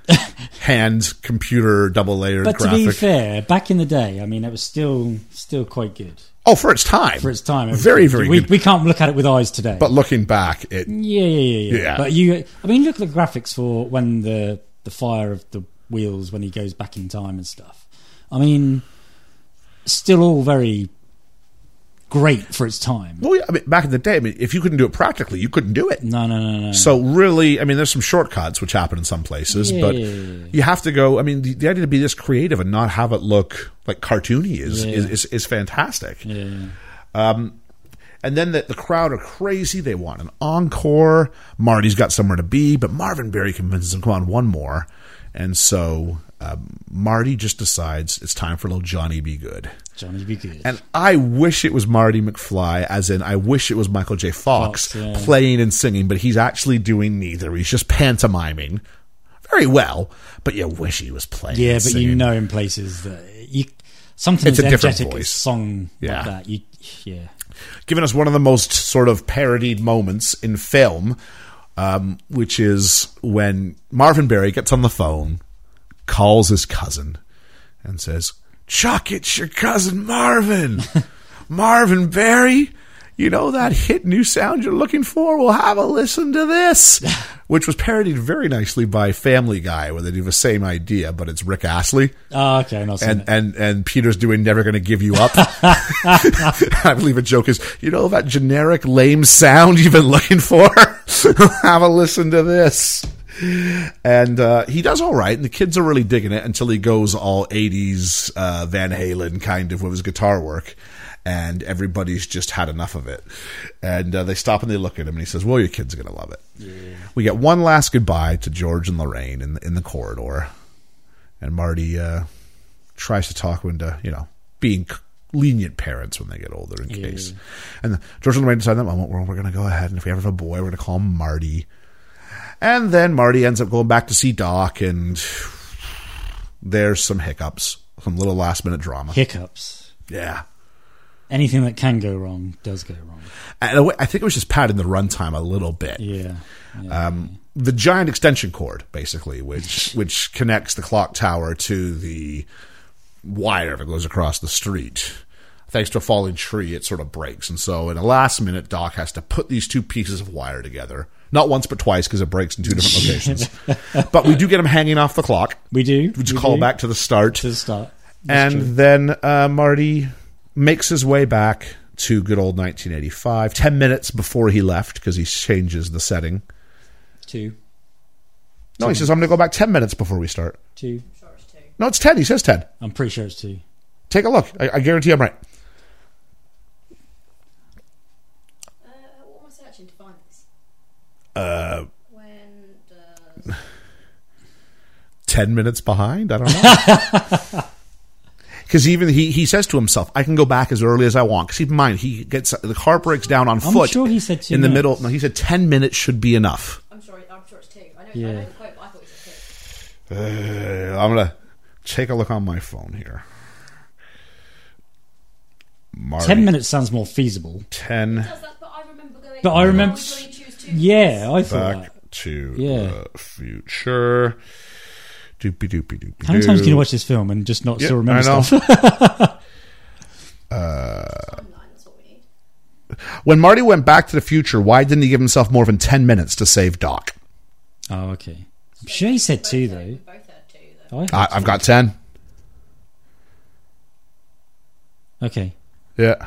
hand computer double layered But graphic. to be fair, back in the day, I mean, it was still still quite good oh, for its time. for its time. it Very, very we, good. We can't look at it with eyes today. But looking back, it yeah, yeah, yeah, yeah, Yeah. But you, I mean, look at the graphics for when the the fire of the wheels when he goes back in time and stuff. I mean, still all very great for its time. well, yeah, I mean, back in the day, I mean, if you couldn't do it practically, you couldn't do it. No, no, no, no. So really, I mean, there's some shortcuts which happen in some places, Yeah, but you have to go. I mean, the, the idea to be this creative and not have it look like cartoony is Yeah. is, is, is fantastic. Yeah, yeah. And then the, the crowd are crazy. They want an encore. Marty's got somewhere to be, but Marvin Berry convinces him, come on, one more. And so um, Marty just decides it's time for little Johnny B. Goode. Johnny be good. And I wish it was Marty McFly, as in I wish it was Michael J. Fox Fox, yeah. playing and singing, but he's actually doing neither. He's just pantomiming very well, but you wish he was playing. yeah, but singing. you know, in places that you something It's a different voice. song Yeah. like that. You, yeah, giving us one of the most sort of parodied moments in film, um, which is when Marvin Berry gets on the phone, calls his cousin, and says, Chuck, it's your cousin Marvin. Marvin Berry, you know that hit new sound you're looking for? Well, have a listen to this. Which was parodied very nicely by Family Guy, where they do the same idea, but it's Rick Astley oh, okay, not and and and Peter's doing "Never Gonna Give You Up." I believe a joke is, you know, that generic lame sound you've been looking for. Have a listen to this. And uh, he does all right, and the kids are really digging it until he goes all '80s uh, Van Halen kind of with his guitar work, and everybody's just had enough of it. And uh, they stop and they look at him, and he says, "Well, your kids are gonna love it." We get one last goodbye to George and Lorraine in the, in the corridor, and Marty uh, tries to talk him into, you know, being c- lenient parents when they get older in case. And George and Lorraine decide that well, we're, we're going to go ahead and if we ever have a boy, we're going to call him Marty. And then Marty ends up going back to see Doc, and there's some hiccups, some little last minute drama. Hiccups. Yeah. Anything that can go wrong does go wrong. And I think it was just padding the runtime a little bit. Yeah. yeah. um, the giant extension cord, basically, which which connects the clock tower to the wire that goes across the street. Thanks to a falling tree, it sort of breaks, and so in a last minute, Doc has to put these two pieces of wire together. Not once, but twice, because it breaks in two different locations. but we do get him hanging off the clock. we do. We just we call do. back to the start, to the start. That's and true. then uh, Marty makes his way back to good old 1985. Ten minutes before he left, because he changes the setting. two. No, he says, I'm going to go back 10 minutes before we start. Two. I'm sure it's two. No, it's 10. He says 10. I'm pretty sure it's two. Take a look. I, I guarantee I'm right. Uh, what am I searching to find this? Uh, When does 10 minutes behind? I don't know. Because even he, he says to himself, I can go back as early as I want. Because keep in mind, he gets the car breaks down on I'm foot. sure he said two in the middle. No, he said 10 minutes should be enough. I'm sorry, I'm sure it's two. I know. I Yeah. know the quote, but I thought it was two. Uh, I'm going to take a look on my phone here. Marty, Ten minutes sounds more feasible. 10 Does that? But I remember going. But I remember- always really choose two. Yeah, I thought back that. to Yeah. the future. Doopy doopy doopy. How many times can you watch this film and just not Yeah, still remember I know. stuff? Timeline. That's what uh, we need. When Marty went back to the future, why didn't he give himself more than 10 minutes to save Doc? oh, okay. I'm sure he said two though. heard- We both heard two. Though. I heard I, two. I've got 10. Okay. Yeah.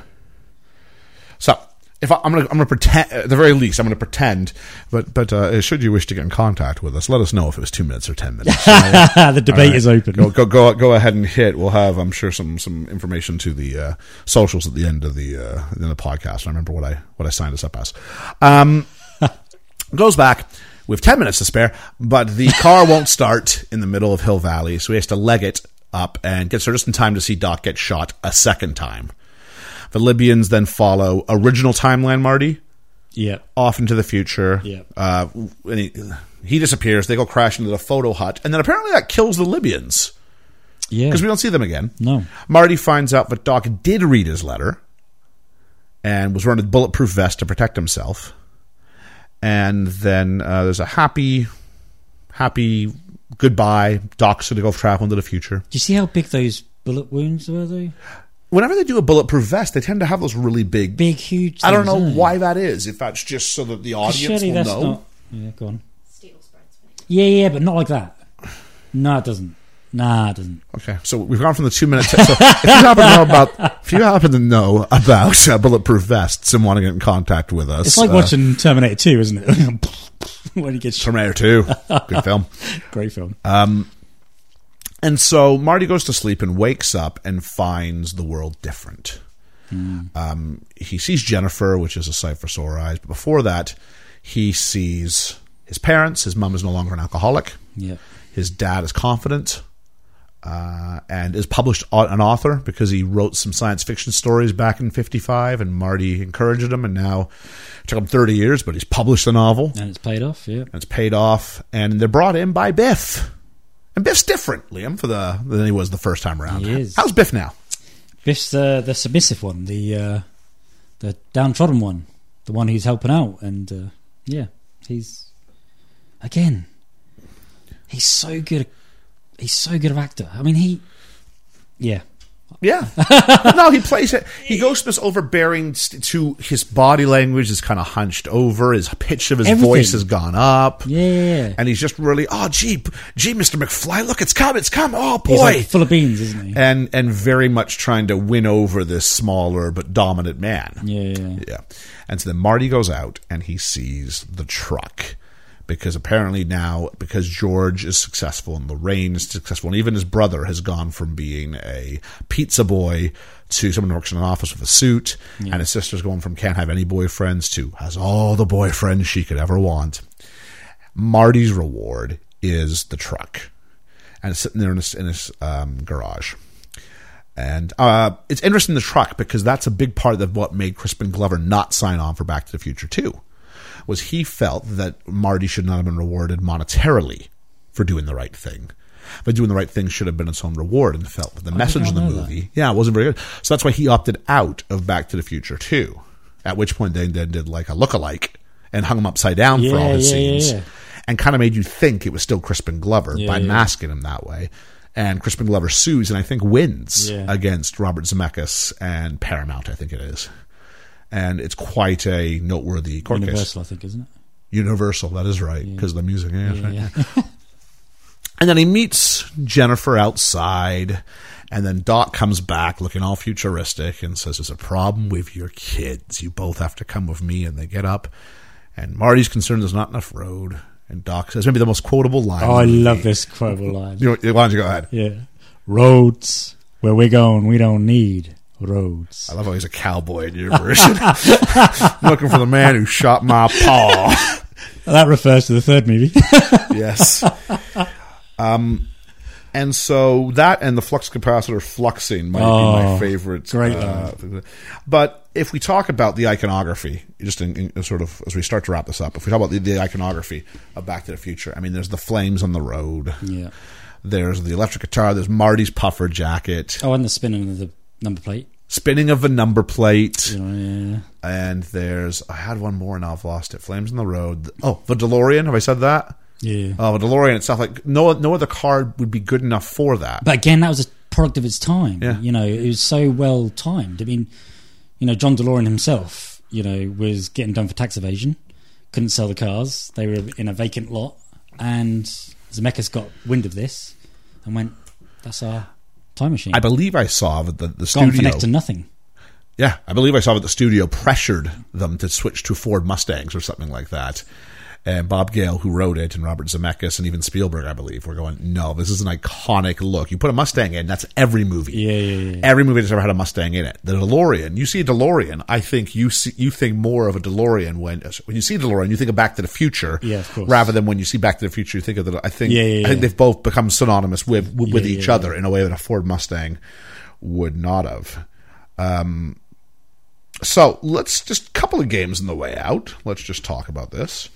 So, if I, I'm gonna, I'm gonna pretend, at the very least, I'm gonna pretend. But, but uh, should you wish to get in contact with us, let us know if it was two minutes or ten minutes. the debate right. is open. Go, go, go, go ahead and hit. We'll have, I'm sure, some some information to the uh, socials at the end of the uh, in the podcast. I remember what I what I signed us up as. Um, goes back. We have ten minutes to spare, but the car won't start in the middle of Hill Valley, so he has to leg it up and gets there just in time to see Doc get shot a second time. The Libyans then follow original timeline Marty Yeah. off into the future. Yeah. Uh, and he, he disappears. They go crash into the photo hut, and then apparently that kills the Libyans Yeah. because we don't see them again. No. Marty finds out that Doc did read his letter and was wearing a bulletproof vest to protect himself. And then uh, there's a happy, happy goodbye. Doc's going to go travel into the future. Do you see how big those bullet wounds were though? Whenever they do a bulletproof vest, they tend to have those really big. Big, huge. I don't know aren't why that is. If that's just so that the audience Surely will that's know. not. Yeah, go on. Steel spreads. Yeah, yeah, but not like that. No, it doesn't. Nah, it doesn't. Okay, so we've gone from the two minute. so if you happen to know about, if you happen to know about uh, bulletproof vests and want to get in contact with us, It's like uh, watching Terminator 2, isn't it? when he gets shot. Terminator Two, good film. Great film. And so Marty goes to sleep and wakes up and finds the world different. Um, he sees Jennifer, which is a sight for sore eyes. But before that, he sees his parents. His mom is no longer an alcoholic. yeah. His dad is confident uh, and is published an author because he wrote some science fiction stories back in '55, and Marty encouraged him. And now it took him 30 years, but he's published a novel And it's paid off, yeah. and it's paid off. And they're brought in by Biff, and Biff's different, Liam, for the than he was the first time around. He is. How's Biff now? Biff's the, the submissive one, the uh, the downtrodden one, the one who's helping out. And uh, yeah, he's. Again, he's so good. He's so good of actor. I mean, he. Yeah. Yeah, no, he plays it. He goes from this overbearing st- to his body language is kind of hunched over. His pitch of his Everything. voice has gone up. Yeah, yeah, yeah. and he's just really oh gee gee Mr. McFly look it's come it's come oh He's boy like full of beans, isn't he? and and very much trying to win over this smaller but dominant man yeah. yeah and so then Marty goes out and he sees the truck because apparently now because George is successful and Lorraine is successful and even his brother has gone from being a pizza boy to someone who works in an office with a suit and his sister's going from can't have any boyfriends to has all the boyfriends she could ever want Marty's reward is the truck, and it's sitting there in his, in his um, garage. And uh, it's interesting the truck because that's a big part of what made Crispin Glover not sign on for Back to the Future 2. Was he felt that Marty should not have been rewarded monetarily for doing the right thing. But doing the right thing should have been its own reward and felt that the message of the know that. movie, yeah, it wasn't very good. So that's why he opted out of Back to the Future 2. At which point they then did like a look-alike and hung him upside down for all Yeah, his yeah, yeah, scenes yeah. and kind of made you think it was still Crispin Glover Yeah, by yeah. masking him that way. And Crispin Glover sues and I think wins Yeah. against Robert Zemeckis and Paramount, I think it is. And it's quite a noteworthy court case. Universal, I think, isn't it? Universal, that is right, because of the music. Yeah, Yeah, right. yeah. And then he meets Jennifer outside, and then Doc comes back looking all futuristic and says, There's a problem with your kids. You both have to come with me. And they get up, and Marty's concerned there's not enough road. And Doc says, Maybe the most quotable line. Oh, I love this quotable line. You know, why don't you go ahead? Yeah. Roads. Where we're going, we don't need roads. I love how he's a cowboy in your version. Looking for the man who shot my paw. That refers to the third movie. yes. Um, and so that and the flux capacitor fluxing might be my Oh, favorite. great uh, but if we talk about the iconography, just in, in sort of as we start to wrap this up, if we talk about the, the iconography of Back to the Future, I mean, there's the flames on the road. yeah. There's the electric guitar. There's Marty's puffer jacket. Oh, and the spinning of the number plate. Spinning of the number plate. Know, yeah. And there's I had one more and I've lost it. Flames on the road. Oh, the DeLorean. Have I said that? Yeah. Oh, the DeLorean itself. Like no, no other car would be good enough for that. But again, that was a product of its time. Yeah. You know, it was so well timed. I mean, you know, John DeLorean himself, you know, was getting done for tax evasion, couldn't sell the cars. They were in a vacant lot, and Zemeckis got wind of this and went, "That's our time machine." I believe I saw that the, the Gone for studio. next to nothing. yeah, I believe I saw that the studio pressured them to switch to Ford Mustangs or something like that. And Bob Gale, who wrote it, and Robert Zemeckis, and even Spielberg, I believe, were going, "No, this is an iconic look. You put a Mustang in, that's every movie. Yeah, yeah, yeah. Every movie that's ever had a Mustang in it. The DeLorean, you see a DeLorean, I think you see, you think more of a DeLorean when when you see DeLorean, you think of Back to the Future, Yeah, of course. rather than when you see Back to the Future, you think of the. I think Yeah, yeah, I think they've both become synonymous with with, each other in a way that a Ford Mustang would not have. Um, so let's just a couple of games on the way out. Let's just talk about this.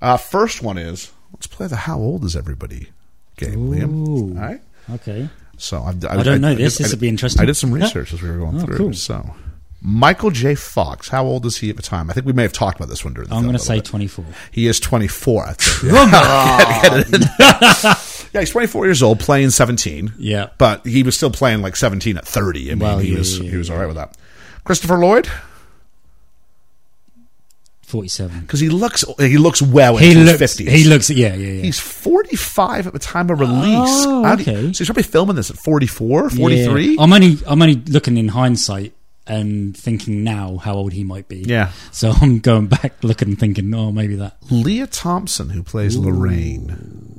Uh, first one is let's play the "How old is everybody?" game, Liam. All right. Okay. So I've, I don't know this. did- This would be interesting. I did some research as we were going Oh, through. cool. So, Michael J. Fox, how old is he at the time? I think we may have talked about this one during the I'm going to say bit. 24. he is 24. I think. Yeah. Get it in. yeah, he's 24 years old, playing 17. Yeah. but he was still playing like 17 at 30. I mean, Well, he yeah, was yeah, he was yeah. all right with that. Christopher Lloyd, 47. because he looks he looks well He into looks. his 50s. He looks. Yeah, yeah, yeah. He's 45 at the time of release. Oh, How do you- okay. so he's probably filming this at 44, 43? Yeah. I'm only. I'm only looking in hindsight and thinking now how old he might be. Yeah. So I'm going back, looking, and thinking, oh, maybe that Lea Thompson, who plays Lorraine,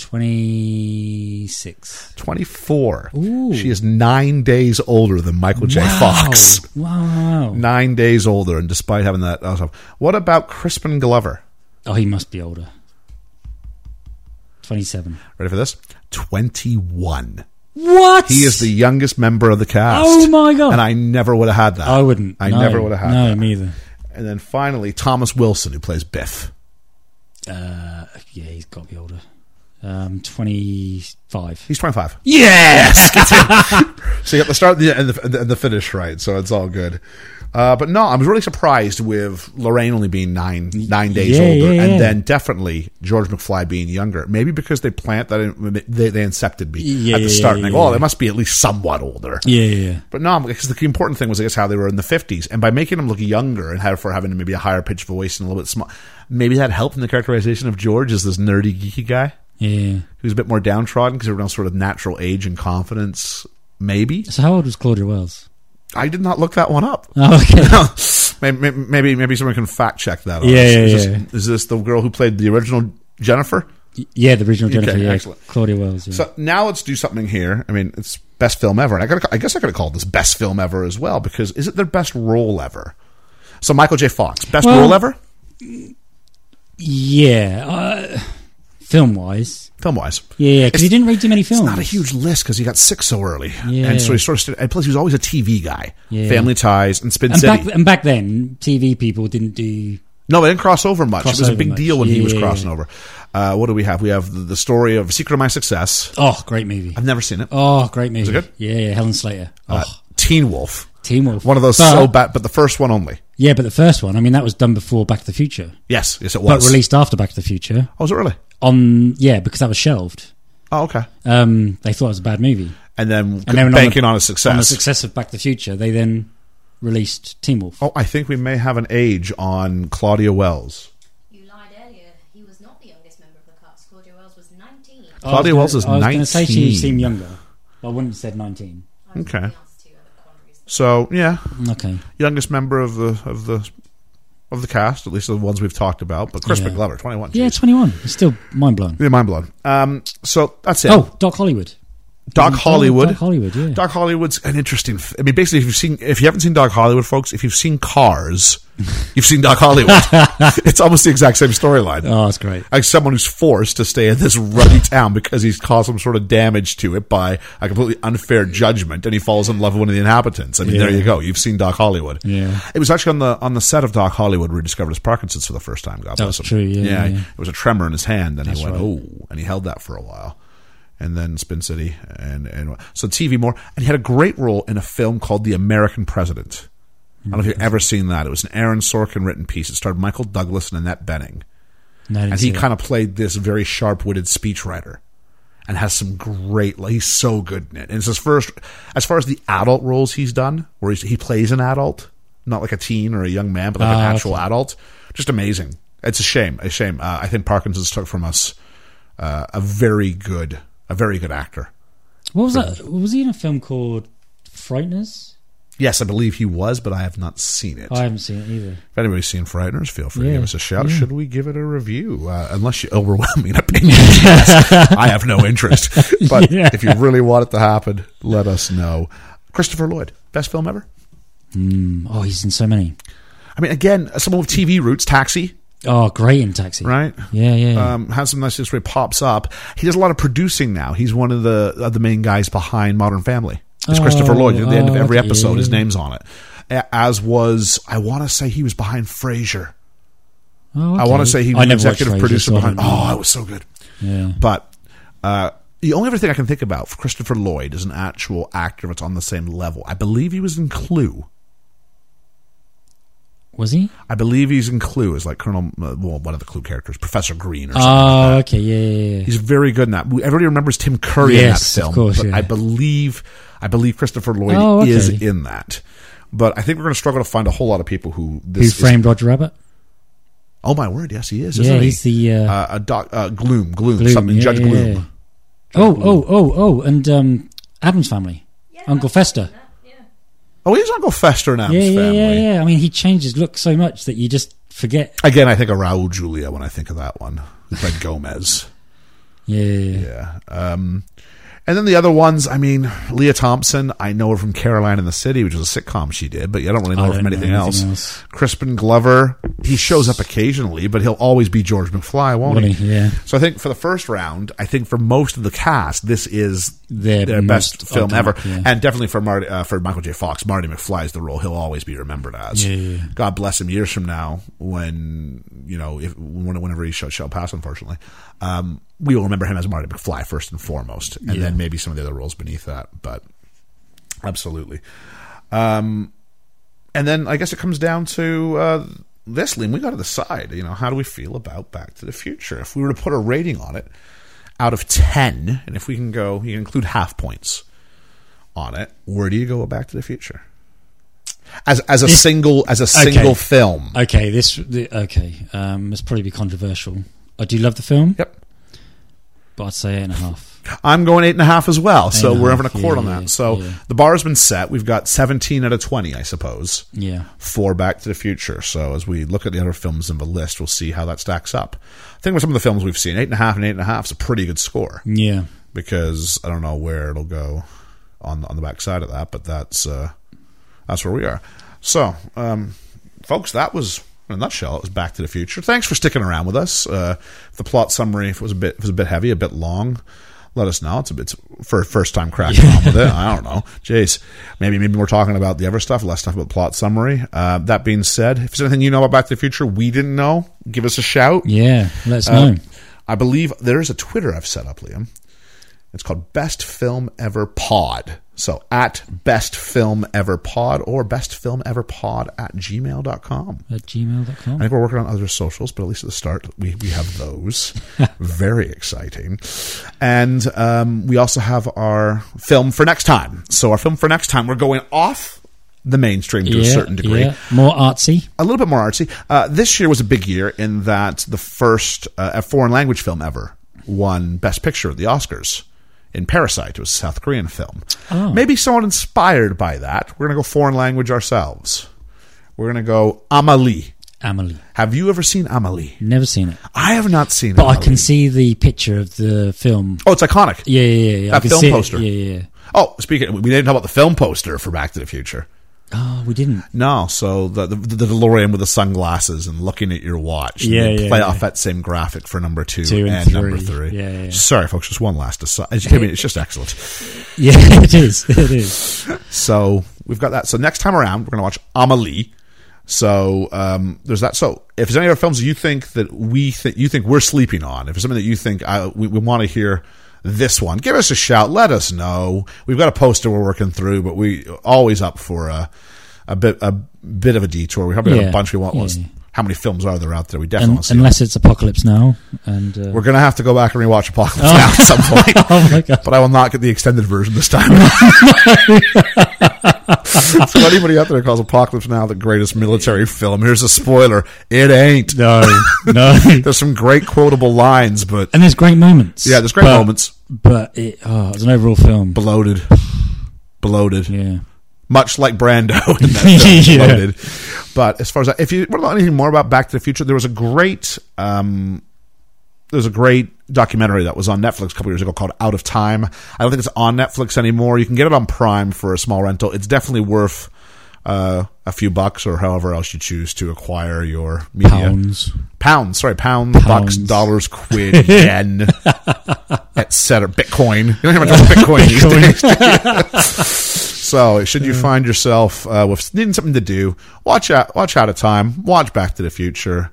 26. 24. Ooh. She is nine days older than Michael J. Fox. Wow. Nine days older, and despite having that, what about Crispin Glover? Oh, he must be older. 27. Ready for this? 21. What? He is the youngest member of the cast. Oh my God. And I never would have had that. I wouldn't. I No. never would have had No, that. me either. And then finally, Thomas Wilson, who plays Biff. Uh, yeah, he's got to be older. Um, 25. He's 25. Yes! So you got the start and the, and the, and the finish right, so it's all good. Uh, but no, I was really surprised with Lorraine only being nine nine days Yeah, older, yeah, and then definitely George McFly being younger. Maybe because they plant that in, they they incepted me Yeah, at the yeah, start, and yeah, like, oh, they must be at least somewhat older. yeah, yeah, yeah. But no, because the important thing was I guess how they were in the fifties, and by making them look younger and have, for having maybe a higher pitched voice and a little bit small, maybe that helped in the characterization of George as this nerdy geeky guy Yeah. who's a bit more downtrodden because everyone else sort of natural age and confidence. Maybe So how old was Claudia Wells? I did not look that one up. Oh, okay. maybe, maybe maybe someone can fact check that. Yeah, yeah, is, yeah. This, is this the girl who played the original Jennifer? yeah, the original Jennifer. Okay, yeah. excellent. Claudia Wells. Yeah. So now let's do something here. I mean, it's best film ever, and I, gotta, I guess I could have called this best film ever as well because is it their best role ever? So Michael J. Fox, best Well- role ever? Yeah, uh, film wise. film wise. Yeah, yeah, because he didn't read too many films. It's not a huge list because he got sick so early, Yeah. and so he sort of. Stood, and plus, he was always a TV guy. Yeah. Family Ties and Spin And City. back and back then, TV people didn't do. no, they didn't cross over much. Cross it was a big much. deal when he was Yeah. crossing over. Uh, what do we have? We have the, the story of Secret of My Success. Oh, great movie. I've never seen it. Oh, great movie. Is it good? Yeah, yeah, Helen Slater. Oh, Uh, Teen Wolf. Teen Wolf. One of those But- so bad, but the first one only. Yeah, but the first one, I mean, that was done before Back to the Future, Yes, yes, it was. but released after Back to the Future. Oh, was it really? On yeah, because that was shelved. Oh, okay. Um, they thought it was a bad movie. And then, And then banking on on, the- a success. On the success of Back to the Future, they then released Teen Wolf. Oh, I think we may have an age on Claudia Wells. You lied earlier. He was not the youngest member of the cast. Claudia Wells was 19. I was Claudia gonna- Wells is I was going to say she seemed younger. I wouldn't have said 19. Okay. the answer to other quandaries. So yeah, Okay. youngest member of the of the of the cast, at least the ones we've talked about. But Chris Yeah. Glover, twenty one. Yeah, 21. Still mind blown. yeah, mind blown. Um, so that's it. Oh, Doc Hollywood. Doc mm, Hollywood. Doc Hollywood, yeah. Doc Hollywood's an interesting. f- I mean, basically, if you've seen, if you haven't seen Doc Hollywood, folks, if you've seen Cars, you've seen Doc Hollywood. it's almost the exact same storyline. Oh, that's great. like someone who's forced to stay in this ruddy town because he's caused some sort of damage to it by a completely unfair judgment, and he falls in love with one of the inhabitants. I mean, there you go. You've seen Doc Hollywood. Yeah. it was actually on the on the set of Doc Hollywood where he discovered his Parkinson's for the first time. God That bless was him. true, yeah, yeah. it was a tremor in his hand, and he went, right. "Oh," and he held that for a while. And then Spin City, and and so TV more, and he had a great role in a film called The American President. I don't know if you've ever seen that. It was an Aaron Sorkin written piece. It starred Michael Douglas and Annette Bening No, and he kind of played this very sharp-witted speechwriter and has some great like, he's so good in it and it's his first as far as the adult roles he's done where he's, he plays an adult not like a teen or a young man but like Ah, an actual okay. adult just amazing it's a shame a shame uh, i think parkinson's took from us uh, a very good a very good actor What was that? Was he in a film called Frighteners? yes i believe he was but i have not seen it I haven't seen it either. if anybody's seen Frighteners, feel free to give us a shout. yeah. Should we give it a review? Uh, unless you overwhelm me in opinions, yes. I have no interest. But Yeah. if you really want it to happen, let us know. Christopher Lloyd, best film ever. Oh, he's in so many. I mean, again, someone with TV roots, Taxi, Oh, great in Taxi. right? Yeah, yeah. yeah. Um, has some nice history. Pops up. He does a lot of producing now. He's one of the of the main guys behind Modern Family. It's Oh, Christopher Lloyd. At the end of oh, every okay, episode, yeah, his name's on it. As was, I want to say he was behind Frasier. oh, I want to say he was executive Frasier, producer so behind. Oh, it was so good. yeah. But uh, the only other thing I can think about for Christopher Lloyd is an actual actor that's on the same level. I believe he was in Clue. Was he? I believe he's in Clue as like Colonel, uh, well, one of the Clue characters, Professor Green or something. Oh, okay. Yeah, yeah, yeah. He's very good in that. Everybody remembers Tim Curry Yes, in that of film, course, but yeah. I believe I believe Christopher Lloyd Oh, okay. is in that. But I think we're going to struggle to find a whole lot of people who Who this. is- framed Roger Rabbit? oh my word! Yes, he is. Yeah, Isn't he? he's the. Uh, uh, a doc, uh, Gloom, Gloom, Gloom, something. yeah, Judge yeah, Gloom. yeah. oh, oh, oh, oh, and um, Addams family, Yeah, Uncle I've Fester. Seen that, Yeah. Oh, he's Uncle Fester in Addams Yeah, yeah, family. yeah, yeah. I mean, he changed his look so much that you just forget. Again, I think of Raul Julia when I think of that one. Fred Gomez. Yeah, yeah, yeah. Yeah. Um, and then the other ones, I mean, Lea Thompson, I know her from Caroline in the City, which was a sitcom she did, but I don't really know I her from know anything else. else. Crispin Glover, he shows up occasionally, but he'll always be George McFly, won't Won't he? Yeah. So I think for the first round, I think for most of the cast, this is Their their, best film ever, yeah. and definitely for Marty, uh, for Michael J. Fox, Marty McFly is the role he'll always be remembered as. Yeah, yeah. God bless him. Years from now, when you know, if whenever he shall, shall pass, unfortunately, um, we will remember him as Marty McFly first and foremost, and Yeah. then maybe some of the other roles beneath that. But absolutely. Um, and then I guess it comes down to uh, this, Liam. We got to decide. You know, how do we feel about Back to the Future? If we were to put a rating on it out of ten, and if we can go, you can include half points on it. Where do you go with Back to the Future? As as a This- single as a single film. Okay, this. The, okay, um, it's probably be controversial. I do love the film, Yep. But I'd say eight and a half. I'm going eight and a half as well. So Eight a we're half, having a court yeah, on yeah, that. So yeah. the bar has been set. We've got 17 out of 20, I suppose. Yeah. for Back to the Future. So as we look at the other films in the list, we'll see how that stacks up. I think with some of the films we've seen, eight and a half and eight and a half is a pretty good score Yeah. because I don't know where it'll go on on the back side of that, but that's uh, that's where we are. So, um, folks, that was in a nutshell, it was Back to the Future. Thanks for sticking around with us. Uh, the plot summary if it was a bit was a bit heavy, a bit long, let us know. It's a bit for first time cracking on with it. I don't know. Jeez, maybe maybe we're talking about the other stuff, less stuff about plot summary. Uh, that being said, if there's anything you know about Back to the Future we didn't know, give us a shout. Yeah, let us Uh, know. I believe there is a Twitter I've set up, Liam. It's called Best Film Ever Pod. So at Best Film Ever Pod or Best Film Ever Pod at gmail.com. At I think we're working on other socials, but at least at the start, we, we have those. Very exciting. And um, we also have our film for next time. So, our film for next time, we're going off the mainstream to a certain degree Yeah. More artsy. a little bit more artsy. Uh, this year was a big year in that the first uh, a foreign language film ever won Best Picture at the Oscars in Parasite. It was a South Korean film. Oh. Maybe someone inspired by that. We're going to go foreign language ourselves. We're going to go Amelie. Amelie. Have you ever seen Amelie? Never seen it. I have not seen it. But I can see the picture of the film. Oh, it's iconic. Yeah, yeah, yeah. That film see it. poster. Yeah, yeah, yeah. Oh, speaking, we didn't talk about the film poster for Back to the Future. Oh, we didn't. No, so the, the the DeLorean with the sunglasses and looking at your watch. Yeah, yeah, play yeah. off that same graphic for number two, Two and and, number three. three. Yeah, yeah, yeah. Sorry, folks, just one last aside. I mean, it's just excellent. Yeah, it is. It is. So we've got that. So next time around, we're going to watch Amelie. So um, there's that. So if there's any other films you think that we think you think we're sleeping on, if there's something that you think uh, we, we want to hear this one, give us a shout. Let us know. We've got a poster we're working through, but we always up for a, a bit a bit of a detour. We probably have Yeah. a bunch we want. Yeah. How many films are there out there? We definitely Un- want to see. unless it's Apocalypse Now. And uh, We're going to have to go back and rewatch Apocalypse Now at some point. oh my god. But I will not get the extended version this time. so anybody out there calls Apocalypse Now the greatest military film, here's a spoiler: it ain't. No, no. There's some great quotable lines, but and there's great moments. yeah, there's great But- moments. But it, oh, it's an overall film. Bloated, bloated, Yeah. Much like Brando in that film, Yeah. bloated. But as far as that, if you want to know anything more about Back to the Future, there was a great. Um, there's a great documentary that was on Netflix a couple years ago called Out of Time. I don't think it's on Netflix anymore. You can get it on Prime for a small rental. It's definitely worth uh, a few bucks or however else you choose to acquire your media. Pounds. Pounds, sorry, pounds, bucks, dollars, quid, yen, etc. Bitcoin. You don't have much about Bitcoin these days. So, should you find yourself uh, with needing something to do, watch out, watch out of time, watch Back to the Future,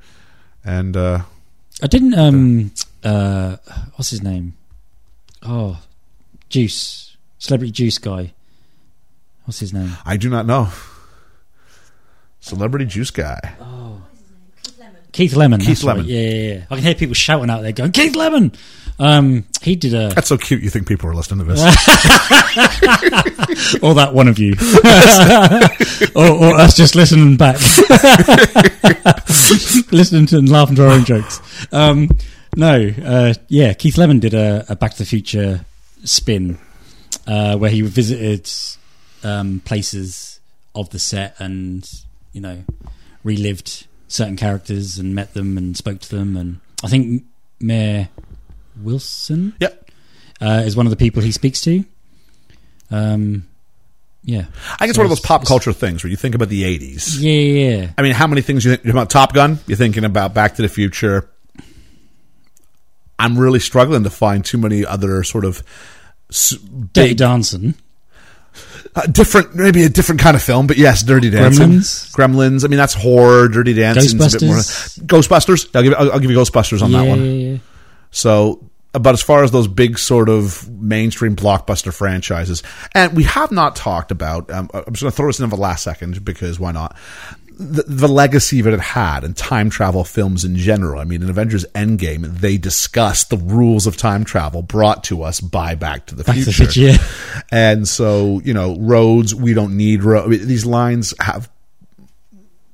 and uh, I didn't. Um. Uh. What's his name? Oh, Juice. Celebrity Juice guy. What's his name? I do not know. Celebrity juice guy. Keith Lemon. Keith Lemon. Keith that's right. Lemon. Yeah, yeah, yeah. I can hear people shouting out there, going, "Keith Lemon." Um. He did a. That's so cute. You think people are listening to this? or that one of you, or, or us just listening back, listening to and laughing to our own jokes. Um, no, uh, yeah, Keith Lemon did a, a Back to the Future spin uh, where he visited um, places of the set and you know relived certain characters and met them and spoke to them and I think Mayor Wilson yep. uh, is one of the people he speaks to. Um, yeah, I think it's So one of those pop culture things where you think about the 80s. yeah, yeah, yeah. I mean, how many things you think about Top Gun? You're thinking about Back to the Future. I'm really struggling to find too many other sort of Dirty Dancing. uh, different, maybe a different kind of film, but yes, Dirty Dancing, Gremlins? Gremlins. I mean, that's horror. Dirty Dancing, a bit more. Ghostbusters? Ghostbusters. I'll give, I'll, I'll give you Ghostbusters on yeah, that one. yeah, yeah. So, but as far as those big sort of mainstream blockbuster franchises, and we have not talked about, um, I'm just going to throw this in for the last second because why not? The, the legacy that it had and time travel films in general. I mean, in Avengers Endgame, they discussed the rules of time travel brought to us by Back to the Back to the Future. Future, yeah. And so, you know, roads, we don't need roads. These lines have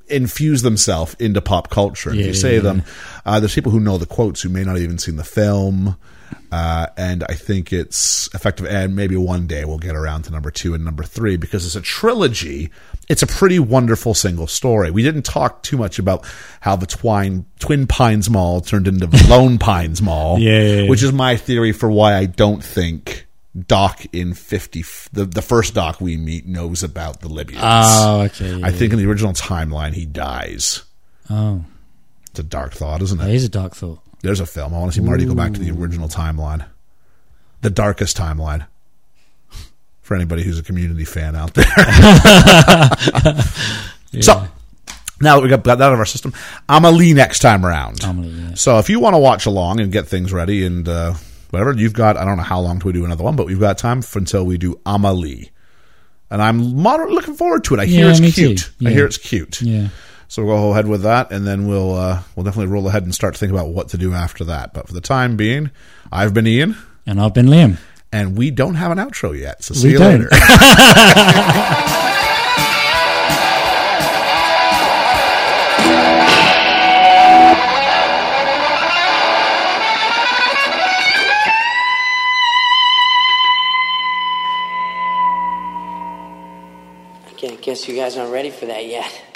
infused themselves into pop culture. And Yeah, you say yeah, them, uh, there's people who know the quotes who may not have even seen the film. Uh, and I think it's effective. And maybe one day we'll get around to number two and number three because it's a trilogy. It's a pretty wonderful single story. We didn't talk too much about how the Twine, Twin Pines Mall turned into the Lone Pines Mall, yeah. which is my theory for why I don't think Doc in 50, the, the first Doc we meet knows about the Libyans. Oh, okay. yeah, I think in the original timeline he dies. Oh, It's a dark thought, isn't it? it? is a dark thought. There's a film. I want to see Marty go back to the original timeline, the darkest timeline. For anybody who's a community fan out there. So now that we got, got that out of our system, Amelie next time around. Amelie, yeah. So if you want to watch along and get things ready and uh, whatever, you've got I don't know how long till we do another one, but we've got time for, until we do Amelie. And I'm moderately looking forward to it. I hear Yeah, it's cute. too. I hear it's cute. Yeah. So we'll go ahead with that, and then we'll uh, we'll definitely roll ahead and start to think about what to do after that. But for the time being, I've been Ian, And I've been Liam. and we don't have an outro yet. So see We you don't. later. you guys aren't ready for that yet.